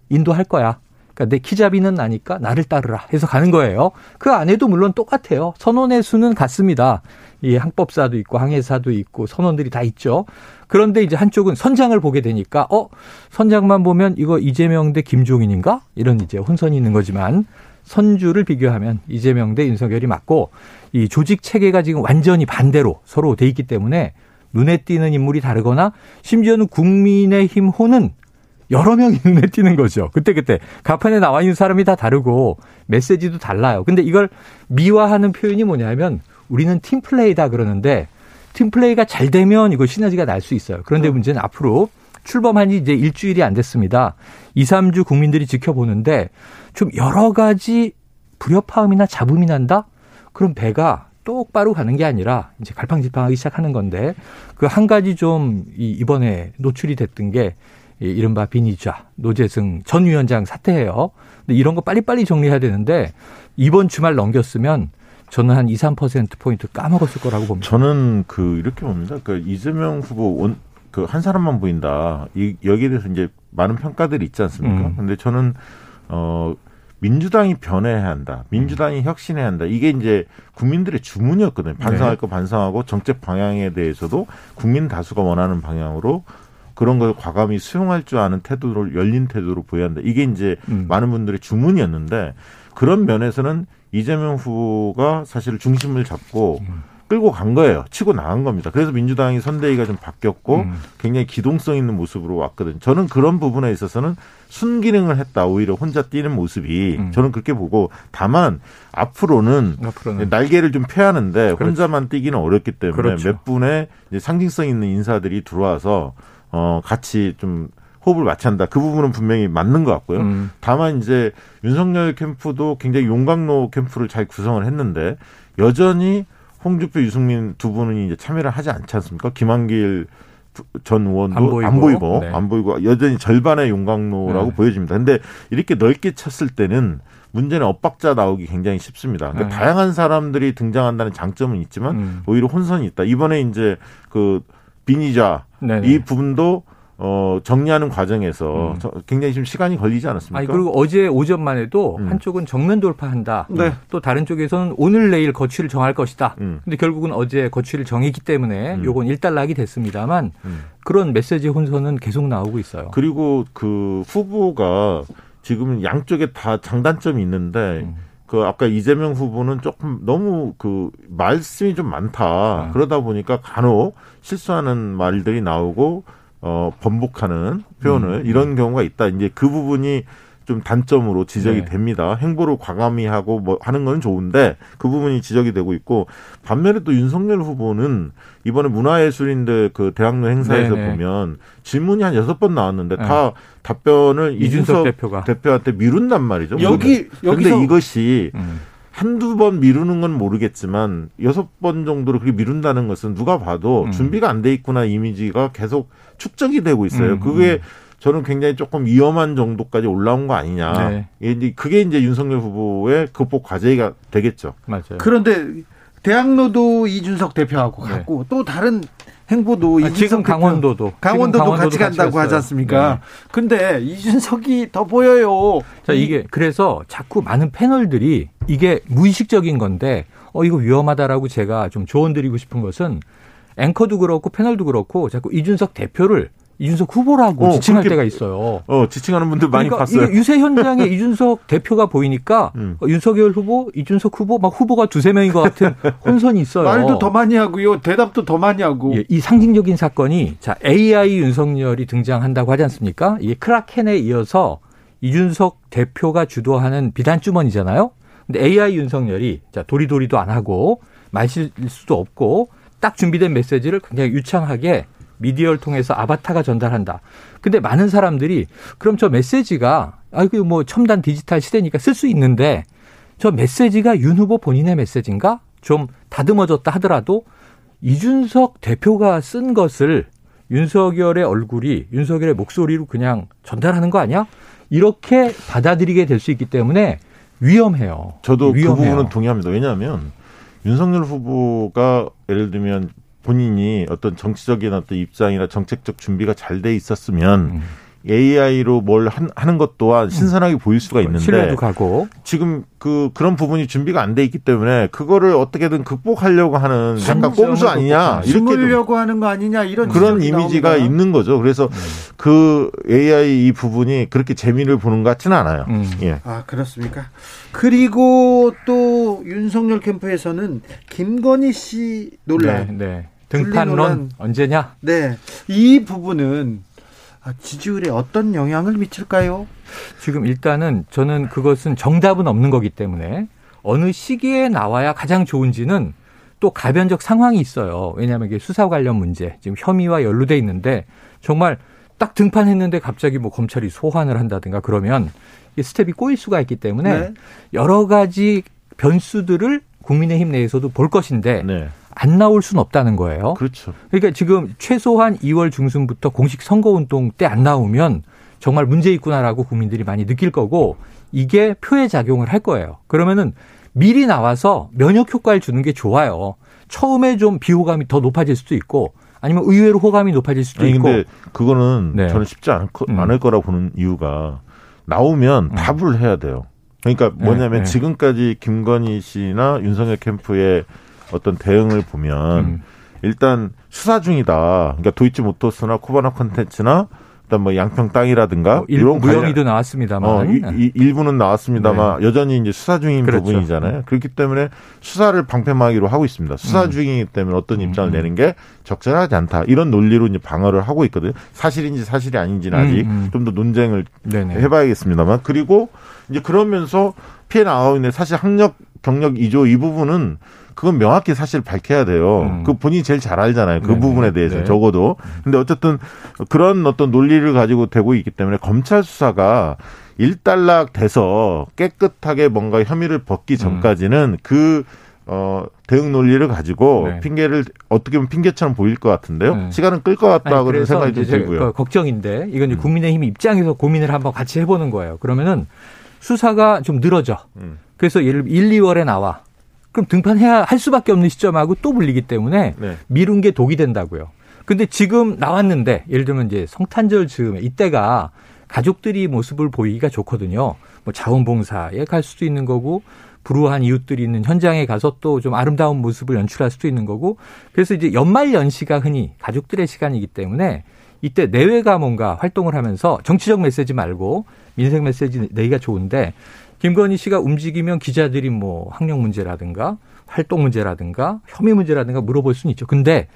인도할 거야. 그러니까 내 키잡이는 나니까 나를 따르라 해서 가는 거예요. 그 안에도 물론 똑같아요. 선원의 수는 같습니다. 이 항법사도 있고 항해사도 있고 선원들이 다 있죠. 그런데 이제 한쪽은 선장을 보게 되니까 어 선장만 보면 이거 이재명 대 김종인인가 이런 이제 혼선이 있는 거지만 선주를 비교하면 이재명 대 윤석열이 맞고 이 조직 체계가 지금 완전히 반대로 서로 돼 있기 때문에 눈에 띄는 인물이 다르거나 심지어는 국민의힘 호는 여러 명이 눈에 띄는 거죠. 그때그때 가판에 나와 있는 사람이 다 다르고 메시지도 달라요. 근데 이걸 미화하는 표현이 뭐냐면 우리는 팀플레이다 그러는데 팀플레이가 잘 되면 이거 시너지가 날 수 있어요. 그런데 음. 문제는 앞으로 출범한 지 이제 일주일이 안 됐습니다. 2, 3주 국민들이 지켜보는데 좀 여러 가지 불협화음이나 잡음이 난다? 그럼 배가 똑바로 가는 게 아니라 이제 갈팡질팡하기 시작하는 건데 그 한 가지 좀 이번에 노출이 됐던 게 이른바 비니자 노재승 전 위원장 사퇴예요. 근데 이런 거 빨리빨리 정리해야 되는데 이번 주말 넘겼으면 저는 한 2, 3% 포인트 까먹었을 거라고 봅니다. 저는 그 이렇게 봅니다. 그 이재명 후보 원, 그 한 사람만 보인다. 이 여기에 대해서 이제 많은 평가들이 있지 않습니까? 음. 근데 저는 어 민주당이 변해야 한다. 민주당이 혁신해야 한다. 이게 이제 국민들의 주문이었거든요. 반성할 네. 거 반성하고 정책 방향에 대해서도 국민 다수가 원하는 방향으로 그런 걸 과감히 수용할 줄 아는 태도를 열린 태도로 보여야 한다. 이게 이제 음. 많은 분들의 주문이었는데 그런 면에서는 이재명 후보가 사실 중심을 잡고 음. 끌고 간 거예요. 치고 나간 겁니다. 그래서 민주당이 선대위가 좀 바뀌었고 음. 굉장히 기동성 있는 모습으로 왔거든요. 저는 그런 부분에 있어서는 순기능을 했다. 오히려 혼자 뛰는 모습이 음. 저는 그렇게 보고 다만 앞으로는, 앞으로는. 날개를 좀 펴야하는데 그렇죠. 혼자만 뛰기는 어렵기 때문에 그렇죠. 몇 분의 상징성 있는 인사들이 들어와서 어 같이 좀 호흡을 맞춘다. 그 부분은 분명히 맞는 것 같고요. 음. 다만 이제 윤석열 캠프도 굉장히 용광로 캠프를 잘 구성을 했는데 여전히 홍준표, 유승민 두 분은 이제 참여를 하지 않지 않습니까? 김한길 전 의원도 안 보이고 안 보이고, 네. 안 보이고 여전히 절반의 용광로라고 네. 보여집니다. 근데 이렇게 넓게 쳤을 때는 문제는 엇박자 나오기 굉장히 쉽습니다. 그러니까 네. 다양한 사람들이 등장한다는 장점은 있지만 음. 오히려 혼선이 있다. 이번에 이제 그 비니자 네네. 이 부분도 어, 정리하는 과정에서 음. 굉장히 좀 시간이 걸리지 않았습니까? 아니, 그리고 어제 오전만 해도 음. 한쪽은 정면 돌파한다. 네. 또 다른 쪽에서는 오늘 내일 거취를 정할 것이다. 음. 근데 결국은 어제 거취를 정했기 때문에 음. 요건 일단락이 됐습니다만 음. 그런 메시지 혼선은 계속 나오고 있어요. 그리고 그 후보가 지금 양쪽에 다 장단점이 있는데 음. 그 아까 이재명 후보는 조금 너무 그 말씀이 좀 많다. 아. 그러다 보니까 간혹 실수하는 말들이 나오고 어, 번복하는 표현을 음, 음. 이런 경우가 있다. 이제 그 부분이 좀 단점으로 지적이 네. 됩니다. 행보를 과감히 하고 뭐 하는 건 좋은데 그 부분이 지적이 되고 있고 반면에 또 윤석열 후보는 이번에 문화예술인들 그 대학로 행사에서 네네. 네. 보면 질문이 한 여섯 번 나왔는데 네. 다 답변을 이준석, 대표가 대표한테 미룬단 말이죠. 여기 여기서 이것이 음. 한두 번 미루는 건 모르겠지만 여섯 번 정도로 그렇게 미룬다는 것은 누가 봐도 음. 준비가 안 돼 있구나 이미지가 계속 축적이 되고 있어요. 음. 그게 저는 굉장히 조금 위험한 정도까지 올라온 거 아니냐. 네. 이제 그게 이제 윤석열 후보의 극복 과제가 되겠죠. 맞아요. 그런데 대학로도 이준석 대표하고 네. 갔고 또 다른 행보도 아, 지금 강원도도 강원도도, 강원도도 같이 간다고 같이 하지 않습니까? 네. 근데 이준석이 더 보여요. 자 이게 그래서 자꾸 많은 패널들이 이게 무의식적인 건데 어 이거 위험하다라고 제가 좀 조언드리고 싶은 것은 앵커도 그렇고 패널도 그렇고 자꾸 이준석 대표를 이준석 후보라고 어, 지칭할 그렇게, 때가 있어요. 어, 지칭하는 분들 많이 그러니까 봤어요. 유세 현장에 이준석 대표가 보이니까 음. 어, 윤석열 후보, 이준석 후보 막 후보가 두세 명인 것 같은 혼선이 있어요. 말도 더 많이 하고요. 대답도 더 많이 하고. 예, 이 상징적인 사건이 자, AI 윤석열이 등장한다고 하지 않습니까? 이게 크라켄에 이어서 이준석 대표가 주도하는 비단 주머니잖아요. 근데 AI 윤석열이 자, 도리도리도 안 하고 마실 수도 없고 딱 준비된 메시지를 굉장히 유창하게 미디어를 통해서 아바타가 전달한다. 근데 많은 사람들이 그럼 저 메시지가 아이고 뭐 첨단 디지털 시대니까 쓸 수 있는데 저 메시지가 윤 후보 본인의 메시지인가? 좀 다듬어졌다 하더라도 이준석 대표가 쓴 것을 윤석열의 얼굴이 윤석열의 목소리로 그냥 전달하는 거 아니야? 이렇게 받아들이게 될 수 있기 때문에 위험해요. 저도 그 위험해요. 그 부분은 동의합니다. 왜냐하면 윤석열 후보가 예를 들면 본인이 어떤 정치적인 어떤 입장이나 정책적 준비가 잘 돼 있었으면 음. AI로 뭘 하는 것 또한 신선하게 음. 보일 수가 있는데 신뢰도 가고 지금 그 그런 부분이 준비가 안 돼 있기 때문에 그거를 어떻게든 극복하려고 하는 약간 꼼수 아니냐 이렇게 숨으려고 하는 거 아니냐 이런 그런 이미지가 있는 거죠. 그래서 음. 그 AI 이 부분이 그렇게 재미를 보는 것 같지는 않아요. 음. 예. 아 그렇습니까? 그리고 또 윤석열 캠프에서는 김건희 씨 논란. 네, 네. 등판론 언제냐? 네. 이 부분은 지지율에 어떤 영향을 미칠까요? 지금 일단은 저는 그것은 정답은 없는 거기 때문에 어느 시기에 나와야 가장 좋은지는 또 가변적 상황이 있어요. 왜냐하면 이게 수사 관련 문제, 지금 혐의와 연루돼 있는데 정말 딱 등판했는데 갑자기 뭐 검찰이 소환을 한다든가 그러면 스텝이 꼬일 수가 있기 때문에 네. 여러 가지 변수들을 국민의힘 내에서도 볼 것인데 네. 안 나올 수는 없다는 거예요. 그렇죠. 그러니까 지금 최소한 2월 중순부터 공식 선거운동 때 안 나오면 정말 문제 있구나라고 국민들이 많이 느낄 거고 이게 표에 작용을 할 거예요. 그러면은 미리 나와서 면역 효과를 주는 게 좋아요. 처음에 좀 비호감이 더 높아질 수도 있고 아니면 의외로 호감이 높아질 수도 아니, 있고. 근데 그거는 네. 저는 쉽지 않을, 거, 음. 않을 거라고 보는 이유가 나오면 음. 답을 해야 돼요. 그러니까 뭐냐면 네, 네. 지금까지 김건희 씨나 윤석열 캠프의 어떤 대응을 보면 음. 일단 수사 중이다. 그러니까 도이치 모터스나 코바나 컨텐츠나 일단 뭐 양평 땅이라든가 어, 일, 이런 무혐의도 나왔습니다만 어, 이, 이, 일부는 나왔습니다만 네. 여전히 이제 수사 중인 그렇죠. 부분이잖아요. 그렇기 때문에 수사를 방패막이로 하고 있습니다. 수사 음. 중이기 때문에 어떤 입장을 음. 내는 게 적절하지 않다. 이런 논리로 이제 방어를 하고 있거든요. 사실인지 사실이 아닌지는 아직 음. 음. 좀더 논쟁을 네네. 해봐야겠습니다만 그리고 이제 그러면서 피해 나오고 있는 사실 학력 경력 이조 이 부분은 그건 명확히 사실 밝혀야 돼요. 음. 그 본인이 제일 잘 알잖아요. 그 네네. 부분에 대해서 네. 적어도. 근데 어쨌든 그런 어떤 논리를 가지고 되고 있기 때문에 검찰 수사가 일단락 돼서 깨끗하게 뭔가 혐의를 벗기 음. 전까지는 음. 그 어, 대응 논리를 가지고 네. 핑계를 어떻게 보면 핑계처럼 보일 것 같은데요. 네. 시간은 끌 것 같다 그런 생각이 좀 들고요. 그 걱정인데 이건 음. 국민의힘 입장에서 고민을 한번 같이 해보는 거예요. 그러면은 수사가 좀 늘어져. 음. 그래서 예를 1, 2월에 나와. 그럼 등판해야 할 수밖에 없는 시점하고 또 불리기 때문에 네. 미룬 게 독이 된다고요. 근데 지금 나왔는데 예를 들면 이제 성탄절 즈음에 이때가 가족들이 모습을 보이기가 좋거든요. 뭐 자원봉사에 갈 수도 있는 거고 불우한 이웃들이 있는 현장에 가서 또 좀 아름다운 모습을 연출할 수도 있는 거고 그래서 이제 연말 연시가 흔히 가족들의 시간이기 때문에 이때 내외가 뭔가 활동을 하면서 정치적 메시지 말고 민생 메시지 내기가 좋은데 김건희 씨가 움직이면 기자들이 뭐 학력 문제라든가 활동 문제라든가 혐의 문제라든가 물어볼 수는 있죠. 근데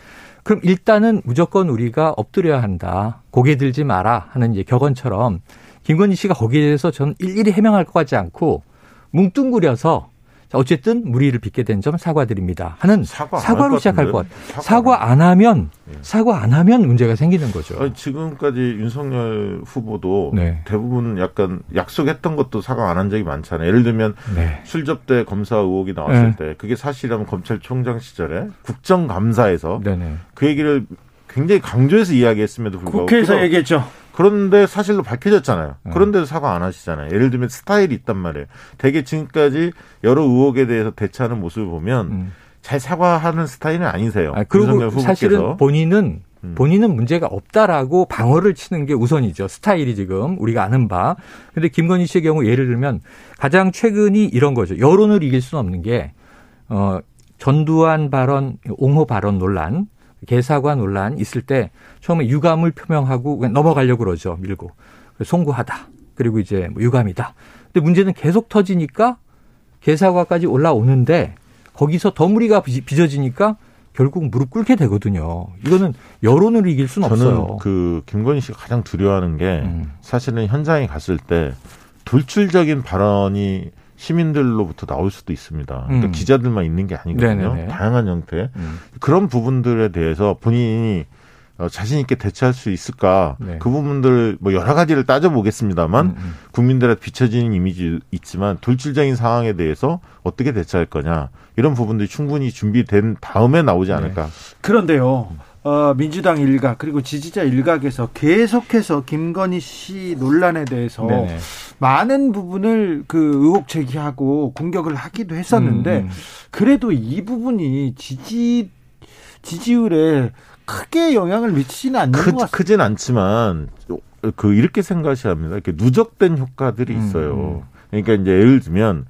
그럼 일단은 무조건 우리가 엎드려야 한다. 고개 들지 마라 하는 이제 격언처럼 김건희 씨가 거기에 대해서 저는 일일이 해명할 것 같지 않고 뭉뚱그려서 어쨌든 무리를 빚게 된 점 사과드립니다. 하는 사과 사과로 시작할 것 같아요. 사과 안 하면 예. 사과 안 하면 문제가 생기는 거죠. 아니, 지금까지 윤석열 후보도 네. 대부분 약간 약속했던 것도 사과 안 한 적이 많잖아요. 예를 들면 네. 술접대 검사 의혹이 나왔을 네. 때 그게 사실이라면 검찰총장 시절에 국정감사에서 네네. 그 얘기를 굉장히 강조해서 이야기했음에도 불구하고 국회에서 얘기했죠. 그런데 사실로 밝혀졌잖아요. 음. 그런데도 사과 안 하시잖아요. 예를 들면 스타일이 있단 말이에요. 대개 지금까지 여러 의혹에 대해서 대처하는 모습을 보면 음. 잘 사과하는 스타일은 아니세요. 아, 그리고 사실은 본인은 음. 본인은 문제가 없다라고 방어를 치는 게 우선이죠. 스타일이 지금 우리가 아는 바. 근데 김건희 씨의 경우 예를 들면 가장 최근이 이런 거죠. 여론을 이길 수는 없는 게, 어, 전두환 발언, 옹호 발언 논란, 개사과 논란 있을 때 처음에 유감을 표명하고 그냥 넘어가려고 그러죠. 밀고. 송구하다. 그리고 이제 뭐 유감이다. 근데 문제는 계속 터지니까 개사과까지 올라오는데 거기서 더 무리가 빚어지니까 결국 무릎 꿇게 되거든요. 이거는 여론을 이길 수는 저는 없어요. 그 김건희 씨가 가장 두려워하는 게 음. 사실은 현장에 갔을 때 돌출적인 발언이 시민들로부터 나올 수도 있습니다. 그러니까 음. 기자들만 있는 게 아니거든요. 네네네. 다양한 형태 음. 그런 부분들에 대해서 본인이 어, 자신 있게 대처할 수 있을까 네. 그 부분들 뭐 여러 가지를 따져보겠습니다만 음, 음. 국민들한테 비춰지는 이미지 있지만 돌출적인 상황에 대해서 어떻게 대처할 거냐 이런 부분들이 충분히 준비된 다음에 나오지 네. 않을까. 네. 그런데요. 어, 민주당 일각 그리고 지지자 일각에서 계속해서 김건희 씨 논란에 대해서 네 많은 부분을 그 의혹 제기하고 공격을 하기도 했었는데 음, 음. 그래도 이 부분이 지지 지지율에 크게 영향을 미치지는 않는 크, 것 같습니다. 크진 않지만 그 이렇게 생각하셔야 합니다. 이렇게 누적된 효과들이 음, 있어요. 음. 그러니까 이제 예를 들면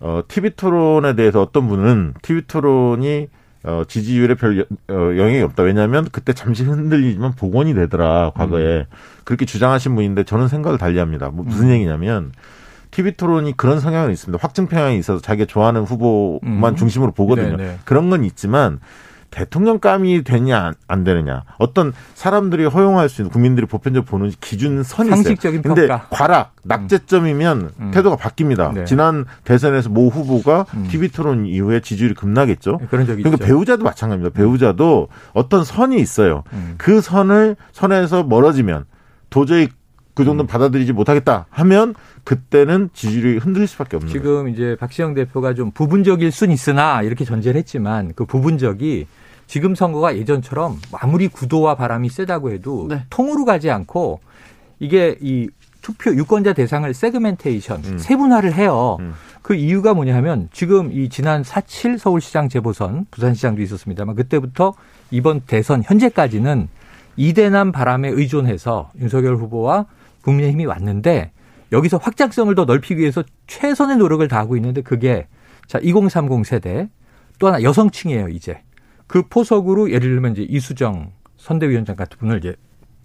어 TV 토론에 대해서 어떤 분은 TV 토론이 어, 지지율에 별 여, 어, 영향이 없다. 왜냐하면 그때 잠시 흔들리지만 복원이 되더라. 과거에 음. 그렇게 주장하신 분인데 저는 생각을 달리합니다. 뭐 무슨 음. 얘기냐면 TV 토론이 그런 성향은 있습니다. 확증 평양이 있어서 자기가 좋아하는 후보만 음. 중심으로 보거든요. 네네. 네. 그런 건 있지만 대통령감이 되냐 안 되느냐 어떤 사람들이 허용할 수 있는 국민들이 보편적으로 보는 기준 선이 상식적인 있어요. 근데 평가. 과락 낙제점이면 음. 음. 태도가 바뀝니다. 네. 지난 대선에서 모 후보가 음. TV 토론 이후에 지지율이 급락했죠. 네, 그런 적이 그러니까 있죠. 배우자도 마찬가지입니다. 배우자도 어떤 선이 있어요. 음. 그 선을 선에서 멀어지면 도저히 그 정도는 음. 받아들이지 못하겠다 하면 그때는 지지율이 흔들릴 수밖에 없는 지금 거예요. 이제 박시영 대표가 좀 부분적일 순 있으나 이렇게 전제를 했지만 그 부분적이 지금 선거가 예전처럼 아무리 구도와 바람이 세다고 해도 네. 통으로 가지 않고 이게 이 투표 유권자 대상을 세그멘테이션 음. 세분화를 해요. 음. 그 이유가 뭐냐 하면 지금 이 지난 4.7 서울시장 재보선 부산시장도 있었습니다만 그때부터 이번 대선 현재까지는 이대남 바람에 의존해서 윤석열 후보와 국민의힘이 왔는데 여기서 확장성을 더 넓히기 위해서 최선의 노력을 다하고 있는데 그게 자 2030 세대 또 하나 여성층이에요 이제 그 포석으로 예를 들면 이제 이수정 선대위원장 같은 분을 이제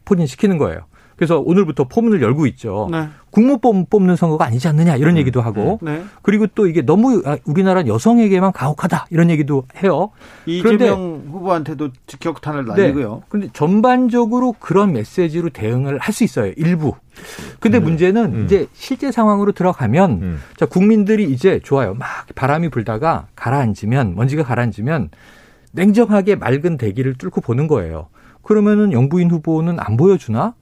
포진시키는 거예요. 그래서 오늘부터 포문을 열고 있죠. 네. 국무 뽑는 선거가 아니지 않느냐 이런 음. 얘기도 하고 네. 그리고 또 이게 너무 아, 우리나라 여성에게만 가혹하다 이런 얘기도 해요. 이재명 후보한테도 직격탄을 네. 날리고요. 그런데 전반적으로 그런 메시지로 대응을 할 수 있어요. 일부. 근데 음. 문제는 음. 이제 실제 상황으로 들어가면 음. 자 국민들이 이제 좋아요. 막 바람이 불다가 가라앉으면 먼지가 가라앉으면 냉정하게 맑은 대기를 뚫고 보는 거예요. 그러면은 영부인 후보는 안 보여주나?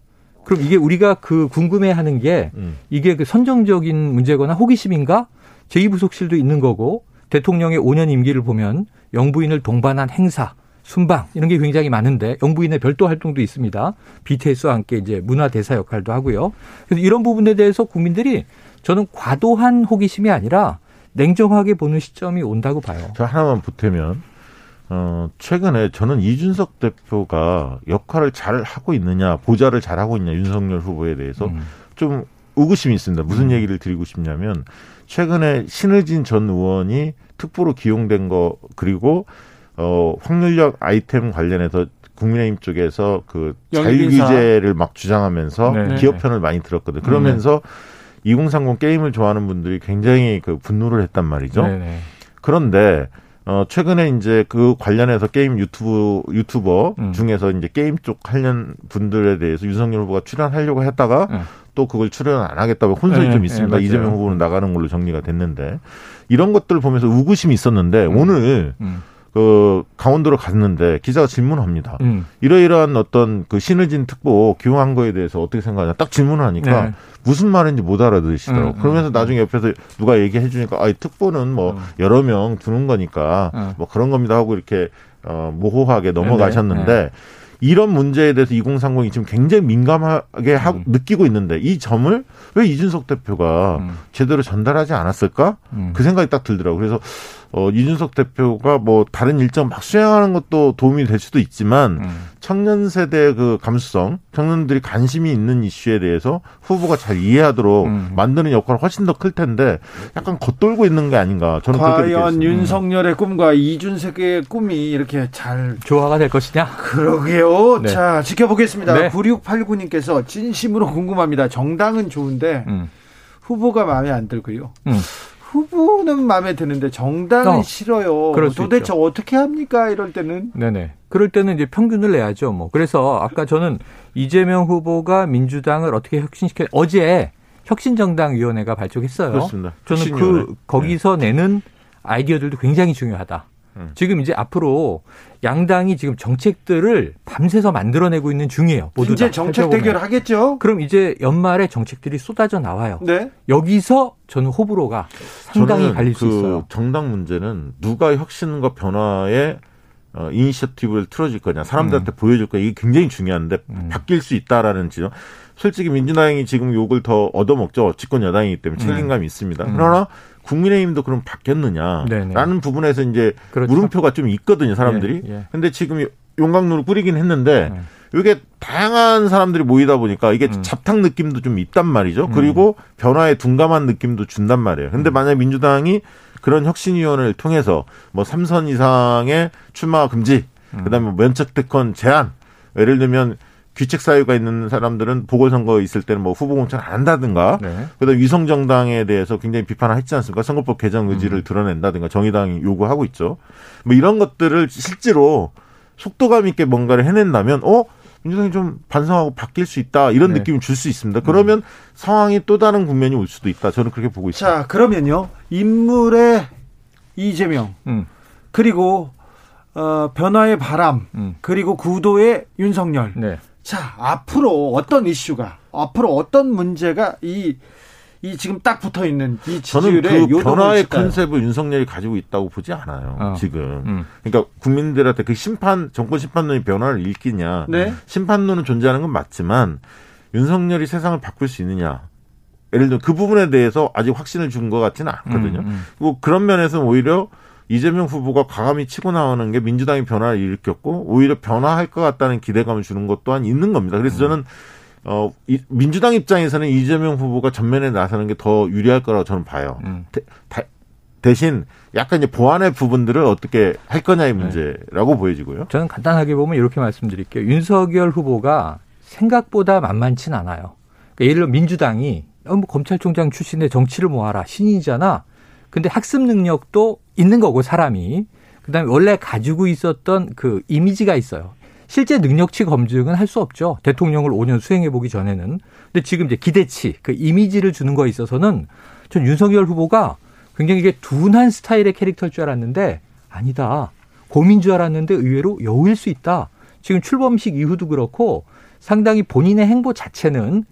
그럼 이게 우리가 그 궁금해하는 게 음. 이게 그 선정적인 문제거나 호기심인가? 제2부속실도 있는 거고 대통령의 5년 임기를 보면 영부인을 동반한 행사, 순방 이런 게 굉장히 많은데 영부인의 별도 활동도 있습니다. BTS와 함께 이제 문화 대사 역할도 하고요. 그래서 이런 부분에 대해서 국민들이 저는 과도한 호기심이 아니라 냉정하게 보는 시점이 온다고 봐요. 저 하나만 보태면 어, 최근에 저는 이준석 대표가 역할을 잘 하고 있느냐, 보좌를 잘 하고 있냐, 윤석열 후보에 대해서 음. 좀 의구심이 있습니다. 무슨 음. 얘기를 드리고 싶냐면, 최근에 신의진 전 의원이 특보로 기용된 거, 그리고, 어, 확률력 아이템 관련해서 국민의힘 쪽에서 그 자유규제를 막 주장하면서 네. 기업 편을 많이 들었거든요. 그러면서 네. 2030 게임을 좋아하는 분들이 굉장히 그 분노를 했단 말이죠. 네. 그런데 어, 최근에 이제 그 관련해서 게임 유튜브, 유튜버 음. 중에서 이제 게임 쪽 관련 분들에 대해서 윤석열 후보가 출연하려고 했다가 음. 또 그걸 출연 안 하겠다고 혼선이 네, 좀 있습니다. 네, 이재명 후보는 나가는 걸로 정리가 됐는데 이런 것들을 보면서 우구심이 있었는데 음. 오늘 음. 그 강원도로 갔는데 기자가 질문합니다. 음. 이러이러한 어떤 그 신의진 특보 기용한 거에 대해서 어떻게 생각하냐 딱 질문을 하니까 네. 무슨 말인지 못 알아들으시더라고. 음, 음, 그러면서 나중에 옆에서 누가 얘기해 주니까 아, 이 특보는 뭐 음. 여러 명 두는 거니까 뭐 그런 겁니다 하고 이렇게 어 모호하게 넘어가셨는데 네, 네. 이런 문제에 대해서 2030이 지금 굉장히 민감하게 하고 음. 느끼고 있는데 이 점을 왜 이준석 대표가 음. 제대로 전달하지 않았을까? 음. 그 생각이 딱 들더라고요. 그래서 어, 이준석 대표가 뭐 다른 일정 막 수행하는 것도 도움이 될 수도 있지만 음. 청년 세대의 그 감수성, 청년들이 관심이 있는 이슈에 대해서 후보가 잘 이해하도록 음. 만드는 역할이 훨씬 더 클 텐데 약간 겉돌고 있는 게 아닌가 저는 그렇게 과연 윤석열의 꿈과 이준석의 꿈이 이렇게 잘 조화가 될 것이냐? 그러게요. 네. 자 지켜보겠습니다. 네. 9689님께서 진심으로 궁금합니다. 정당은 좋은데 음. 후보가 마음에 안 들고요. 음. 후보는 마음에 드는데 정당은 어, 싫어요. 도대체 있죠. 어떻게 합니까? 이럴 때는. 네네. 그럴 때는 이제 평균을 내야죠. 뭐 그래서 아까 저는 이재명 후보가 민주당을 어떻게 혁신시켜 어제 혁신정당위원회가 발족했어요. 그렇습니다. 저는 그 거기서 네. 내는 아이디어들도 굉장히 중요하다. 음. 지금 이제 앞으로 양당이 지금 정책들을 밤새서 만들어내고 있는 중이에요. 모두 이제 정책 대결 하겠죠. 그럼 이제 연말에 정책들이 쏟아져 나와요. 네. 여기서 저는 호불호가 상당히 갈릴 그 수 있어요. 정당 문제는 누가 혁신과 변화에 어, 이니셔티브를 틀어줄 거냐, 사람들한테 음. 보여줄 거냐, 이게 굉장히 중요한데, 음. 바뀔 수 있다라는 지점. 솔직히 민주당이 지금 욕을 더 얻어먹죠. 집권 여당이기 때문에 음. 책임감이 음. 있습니다. 그러나 국민의힘도 그럼 바뀌었느냐라는 네네. 부분에서 이제 그렇죠. 물음표가 좀 있거든요, 사람들이. 예, 예. 근데 지금 용광로를 뿌리긴 했는데 네. 이게 다양한 사람들이 모이다 보니까 이게 음. 잡탕 느낌도 좀 있단 말이죠. 음. 그리고 변화에 둔감한 느낌도 준단 말이에요. 근데 음. 만약 민주당이 그런 혁신위원회를 통해서 뭐 삼선 이상의 출마 금지, 음. 그다음에 뭐 면책 특권 제한, 예를 들면 귀책 사유가 있는 사람들은 보궐선거 있을 때는 뭐 후보 공천 안 한다든가 네. 그다음 위성 정당에 대해서 굉장히 비판을 했지 않습니까? 선거법 개정 의지를 음. 드러낸다든가 정의당이 요구하고 있죠. 뭐 이런 것들을 실제로 속도감 있게 뭔가를 해낸다면 어 민주당이 좀 반성하고 바뀔 수 있다 이런 네. 느낌을 줄 수 있습니다. 그러면 음. 상황이 또 다른 국면이 올 수도 있다. 저는 그렇게 보고 있습니다. 자 그러면요 인물의 이재명 음. 그리고 어, 변화의 바람 음. 그리고 구도의 윤석열. 네. 자, 앞으로 어떤 이슈가, 앞으로 어떤 문제가 이, 이 지금 딱 붙어 있는 이 지지율의 그 변화의 컨셉을 윤석열이 가지고 있다고 보지 않아요. 어. 지금. 음. 그러니까 국민들한테 그 심판 정권 심판론이 변화를 일으키냐. 네? 심판론은 존재하는 건 맞지만 윤석열이 세상을 바꿀 수 있느냐. 예를 들면 그 부분에 대해서 아직 확신을 준 것 같지는 않거든요. 음, 음. 그리고 그런 면에서는 오히려 이재명 후보가 과감히 치고 나오는 게 민주당이 변화를 일으켰고 오히려 변화할 것 같다는 기대감을 주는 것 또한 있는 겁니다. 그래서 저는 어, 이, 민주당 입장에서는 이재명 후보가 전면에 나서는 게 더 유리할 거라고 저는 봐요. 음. 대, 다, 대신 약간 이제 보완의 부분들을 어떻게 할 거냐의 네. 문제라고 네. 보여지고요. 저는 간단하게 보면 이렇게 말씀드릴게요. 윤석열 후보가 생각보다 만만치 않아요. 그러니까 예를 들어 민주당이 어, 뭐 검찰총장 출신의 정치를 모아라 신인이잖아. 근데 학습 능력도 있는 거고 사람이 그다음에 원래 가지고 있었던 그 이미지가 있어요. 실제 능력치 검증은 할 수 없죠. 대통령을 5년 수행해 보기 전에는. 근데 지금 이제 기대치, 그 이미지를 주는 거에 있어서는 전 윤석열 후보가 굉장히 이게 둔한 스타일의 캐릭터일 줄 알았는데 아니다. 곰인 줄 알았는데 의외로 여우일 수 있다. 지금 출범식 이후도 그렇고 상당히 본인의 행보 자체는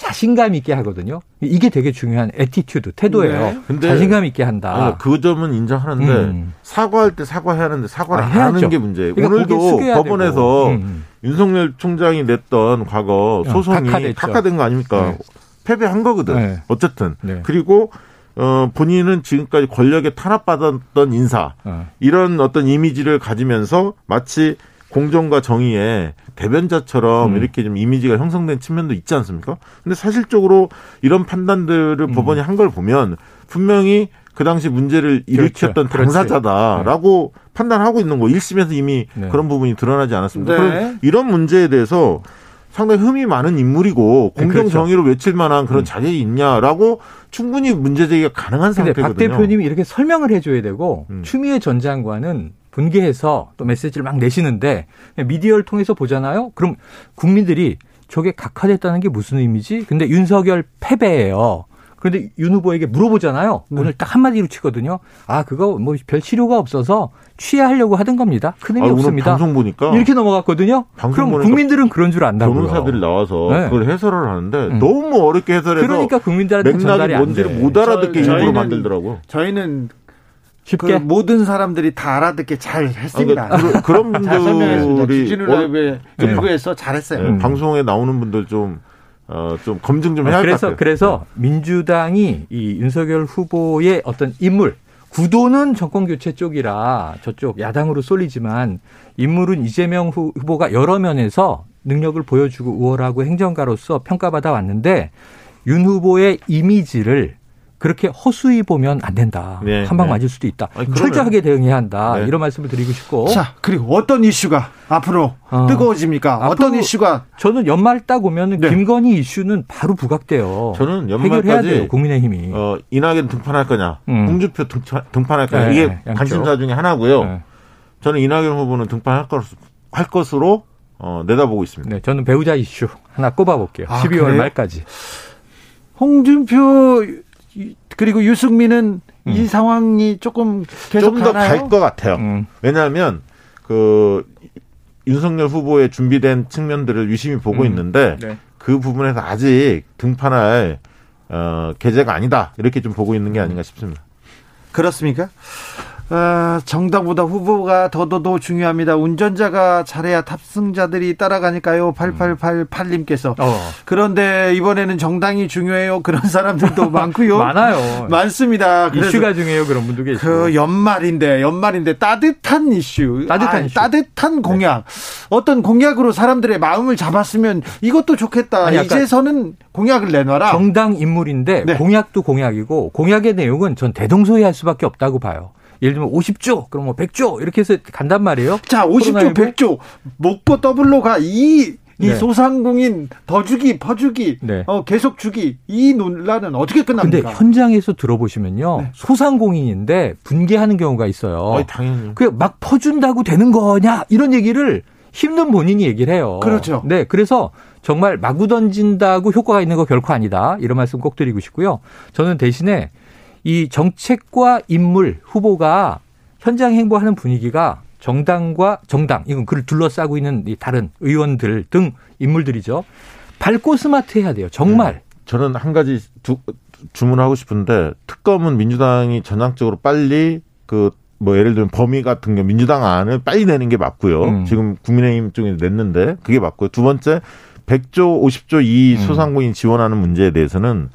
자신감 있게 하거든요. 이게 되게 중요한 attitude, 태도예요. 네. 자신감 있게 한다. 아니, 그 점은 인정하는데 음. 사과할 때 사과해야 하는데 사과를 아, 안 하는 게 문제예요. 그러니까 오늘도 법원에서 음, 음. 윤석열 총장이 냈던 과거 어, 소송이 어, 탁화된 거 아닙니까? 네. 패배한 거거든. 네. 어쨌든 네. 그리고 어, 본인은 지금까지 권력에 탄압받았던 인사 어. 이런 어떤 이미지를 가지면서 마치 공정과 정의의 대변자처럼 음. 이렇게 좀 이미지가 형성된 측면도 있지 않습니까? 근데 사실적으로 이런 판단들을 음. 법원이 한 걸 보면 분명히 그 당시 문제를 그렇죠. 일으켰던 그렇죠. 당사자다라고 네. 판단하고 있는 거 1심에서 이미 네. 그런 부분이 드러나지 않았습니다. 네. 그럼 이런 문제에 대해서 상당히 흠이 많은 인물이고 네, 공정 그렇죠. 정의로 외칠 만한 그런 음. 자격이 있냐라고 충분히 문제 제기가 가능한 상태거든요. 박 대표님이 이렇게 설명을 해줘야 되고 음. 추미애 전 장관은 분개해서 또 메시지를 막 내시는데 미디어를 통해서 보잖아요. 그럼 국민들이 저게 각하됐다는 게 무슨 의미지? 근데 윤석열 패배예요. 그런데 윤 후보에게 물어보잖아요. 네. 오늘 딱 한마디로 치거든요. 아, 그거 뭐 별 치료가 없어서 취하하려고 하던 겁니다. 큰 의미 아, 없습니다. 방송 보니까 이렇게 넘어갔거든요. 그럼 국민들은 그런 줄 안다고요. 변호사들이 나와서 네. 그걸 해설을 하는데 음. 너무 어렵게 해설해서 그러니까 국민들한테 맥락이 뭔지를 못 알아듣게 일부러 만들더라고. 저희는 쉽게 그 모든 사람들이 다 알아듣게 잘 했습니다. 아, 그, 그런 분들이 주진우 라이브에 일부에서 잘했어요. 네, 방송에 나오는 분들 좀 어, 좀 검증 좀 해야 할 것 같아요. 그래서 네. 민주당이 이 윤석열 후보의 어떤 인물, 구도는 정권 교체 쪽이라 저쪽 야당으로 쏠리지만 인물은 이재명 후보가 여러 면에서 능력을 보여주고 우월하고 행정가로서 평가받아 왔는데 윤 후보의 이미지를 그렇게 허수히 보면 안 된다. 네, 한방 네. 맞을 수도 있다. 아니, 철저하게 대응해야 한다. 네. 이런 말씀을 드리고 싶고. 자, 그리고 어떤 이슈가 앞으로 어, 뜨거워집니까? 어떤 이슈가? 저는 연말 딱 오면 네. 김건희 이슈는 바로 부각돼요. 저는 연말까지 돼요, 국민의힘이. 어, 이낙연 등판할 거냐, 음. 홍준표 등판, 할 거냐 네, 이게 양쪽. 관심사 중에 하나고요. 네. 저는 이낙연 후보는 등판할 것, 할 것으로 어, 내다보고 있습니다. 네, 저는 배우자 이슈 하나 꼽아볼게요. 아, 12월 그래요? 말까지. 홍준표 그리고 유승민은 음. 이 상황이 조금 계속 좀 더 갈 것 같아요. 음. 왜냐하면 그 윤석열 후보의 준비된 측면들을 유심히 보고 음. 있는데 네. 그 부분에서 아직 등판할 어, 계제가 아니다 이렇게 좀 보고 있는 게 아닌가 싶습니다. 그렇습니까? 어, 정당보다 후보가 더더더 중요합니다. 운전자가 잘해야 탑승자들이 따라가니까요. 8888님께서. 어. 그런데 이번에는 정당이 중요해요. 그런 사람들도 많고요. 많아요. 많습니다. 이슈가 중요해요. 그런 분도 계시고. 그 연말인데 연말인데 따뜻한 이슈. 따뜻한 아, 이슈. 따뜻한 공약. 네. 어떤 공약으로 사람들의 마음을 잡았으면 이것도 좋겠다. 아니, 이제서는 공약을 내놔라. 정당 인물인데 네. 공약도 공약이고 공약의 내용은 전 대동소이할 수밖에 없다고 봐요. 예를 들면 50조, 그럼 뭐 100조 이렇게 해서 간단 말이에요. 자, 50조, 100조 먹고 더블로 가. 이, 이 네. 소상공인 더 주기, 퍼주기, 네. 어, 계속 주기 이 논란은 어떻게 끝납니까? 근데 현장에서 들어보시면요. 네. 소상공인인데 분개하는 경우가 있어요. 어, 당연히. 그 막 퍼준다고 되는 거냐 이런 얘기를 힘든 본인이 얘기를 해요. 그렇죠. 네, 그래서 정말 마구 던진다고 효과가 있는 거 결코 아니다. 이런 말씀 꼭 드리고 싶고요. 저는 대신에 이 정책과 인물 후보가 현장 행보하는 분위기가 정당과 정당 이건 그를 둘러싸고 있는 이 다른 의원들 등 인물들이죠. 밝고 스마트해야 돼요. 정말. 네. 저는 한 가지 두, 주문하고 싶은데 특검은 민주당이 전향적으로 빨리 그 뭐 예를 들면 범위 같은 게 민주당 안을 빨리 내는 게 맞고요. 음. 지금 국민의힘 쪽에 냈는데 그게 맞고요. 두 번째 100조, 50조 이 음. 소상공인 지원하는 문제에 대해서는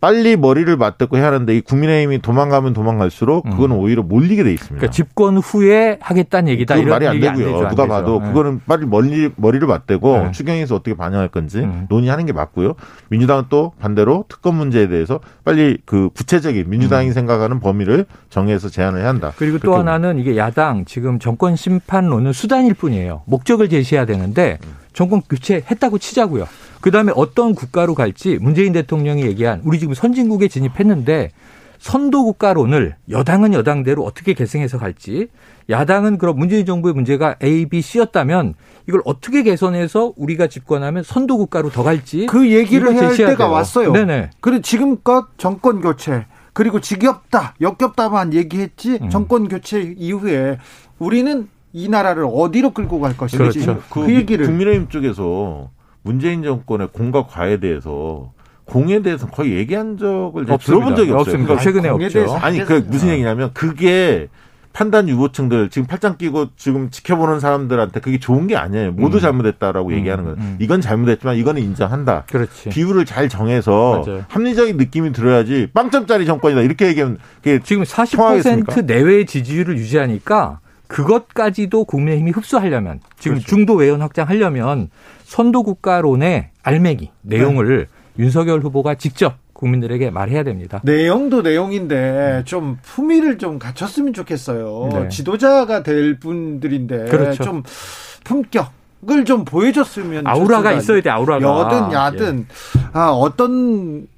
빨리 머리를 맞대고 해야 하는데 이 국민의힘이 도망가면 도망갈수록 음. 그거는 오히려 몰리게 돼 있습니다. 그러니까 집권 후에 하겠다는 얘기다. 이런 말이 안 되고요. 안 누가 안 봐도 네. 그거는 빨리 머리 머리를 맞대고 네. 추경에서 어떻게 반영할 건지 음. 논의하는 게 맞고요. 민주당은 또 반대로 특검 문제에 대해서 빨리 그 구체적인 민주당이 음. 생각하는 범위를 정해서 제안을 해야 한다. 그리고 또 하나는 이게 야당 지금 정권 심판론은 수단일 뿐이에요. 목적을 제시해야 되는데 음. 정권 교체했다고 치자고요. 그다음에 어떤 국가로 갈지 문재인 대통령이 얘기한 우리 지금 선진국에 진입했는데 선도 국가론을 여당은 여당대로 어떻게 개성해서 갈지 야당은 그럼 문재인 정부의 문제가 A, B, C였다면 이걸 어떻게 개선해서 우리가 집권하면 선도 국가로 더 갈지 그 얘기를 해야 할 때가 돼요. 왔어요. 네네. 그리고 지금껏 정권 교체 그리고 지겹다 역겹다만 얘기했지 음. 정권 교체 이후에 우리는 이 나라를 어디로 끌고 갈 것인지 그렇죠. 그, 그 얘기를 국민의힘 쪽에서 문재인 정권의 공과 과에 대해서 공에 대해서 거의 얘기한 적을 들어본 적이 없어요. 그러니까 최근에 없죠. 아니 그 무슨 얘기냐면 그게 판단 유보층들 지금 팔짱 끼고 지금 지켜보는 사람들한테 그게 좋은 게 아니에요. 모두 음. 잘못했다라고 음. 얘기하는 거예요. 음. 이건 잘못했지만 이거는 인정한다. 그렇지. 비율을 잘 정해서 맞아요. 합리적인 느낌이 들어야지 빵점짜리 정권이다 이렇게 얘기하면 지금 40% 내외 지지율을 유지하니까 그것까지도 국민의힘이 흡수하려면 지금 그렇죠. 중도 외연 확장하려면 선도 국가론의 알맹이 내용을 네. 윤석열 후보가 직접 국민들에게 말해야 됩니다. 내용도 내용인데 좀 품위를 좀 갖췄으면 좋겠어요. 네. 지도자가 될 분들인데 그렇죠. 좀 품격 을좀 보여줬으면 아우라가 좋겠다. 있어야 돼 아우라가 여든 야든 예. 아 어떤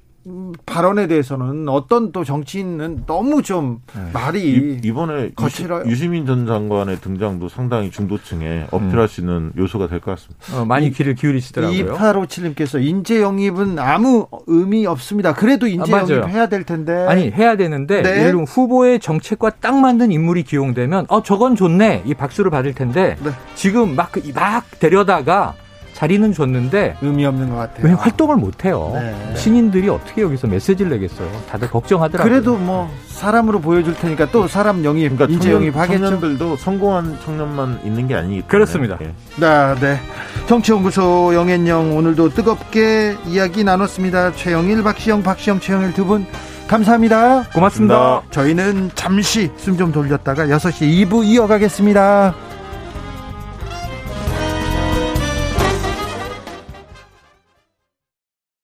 발언에 대해서는 어떤 또 정치인은 너무 좀 네. 말이 이, 번에 거칠어요. 유시민 전 장관의 등장도 상당히 중도층에 어필할 수 있는 요소가 될 것 같습니다. 어, 많이 귀를 기울이시더라고요. 2857님께서 인재 영입은 아무 의미 없습니다. 그래도 인재 아, 영입 해야 될 텐데. 아니 해야 되는데 네. 예를 들면 후보의 정책과 딱 맞는 인물이 기용되면 어 저건 좋네 이 박수를 받을 텐데 네. 지금 막막 그, 막 데려다가 자리는 줬는데 의미 없는 것 같아요. 왜 활동을 못 해요? 네. 신인들이 어떻게 여기서 메시지를 내겠어요? 다들 걱정하더라고요. 그래도 뭐 사람으로 보여줄 테니까 또 사람 영입, 그러니까 인재 영입하겠죠. 청년들도 성공한 청년만 있는 게 아니기 때문에. 그렇습니다. 네, 네. 정치연구소 영앤영 오늘도 뜨겁게 이야기 나눴습니다. 최영일, 박시영, 박시영, 최영일 두 분 감사합니다. 고맙습니다. 저희는 잠시 숨 좀 돌렸다가 6시 2부 이어가겠습니다.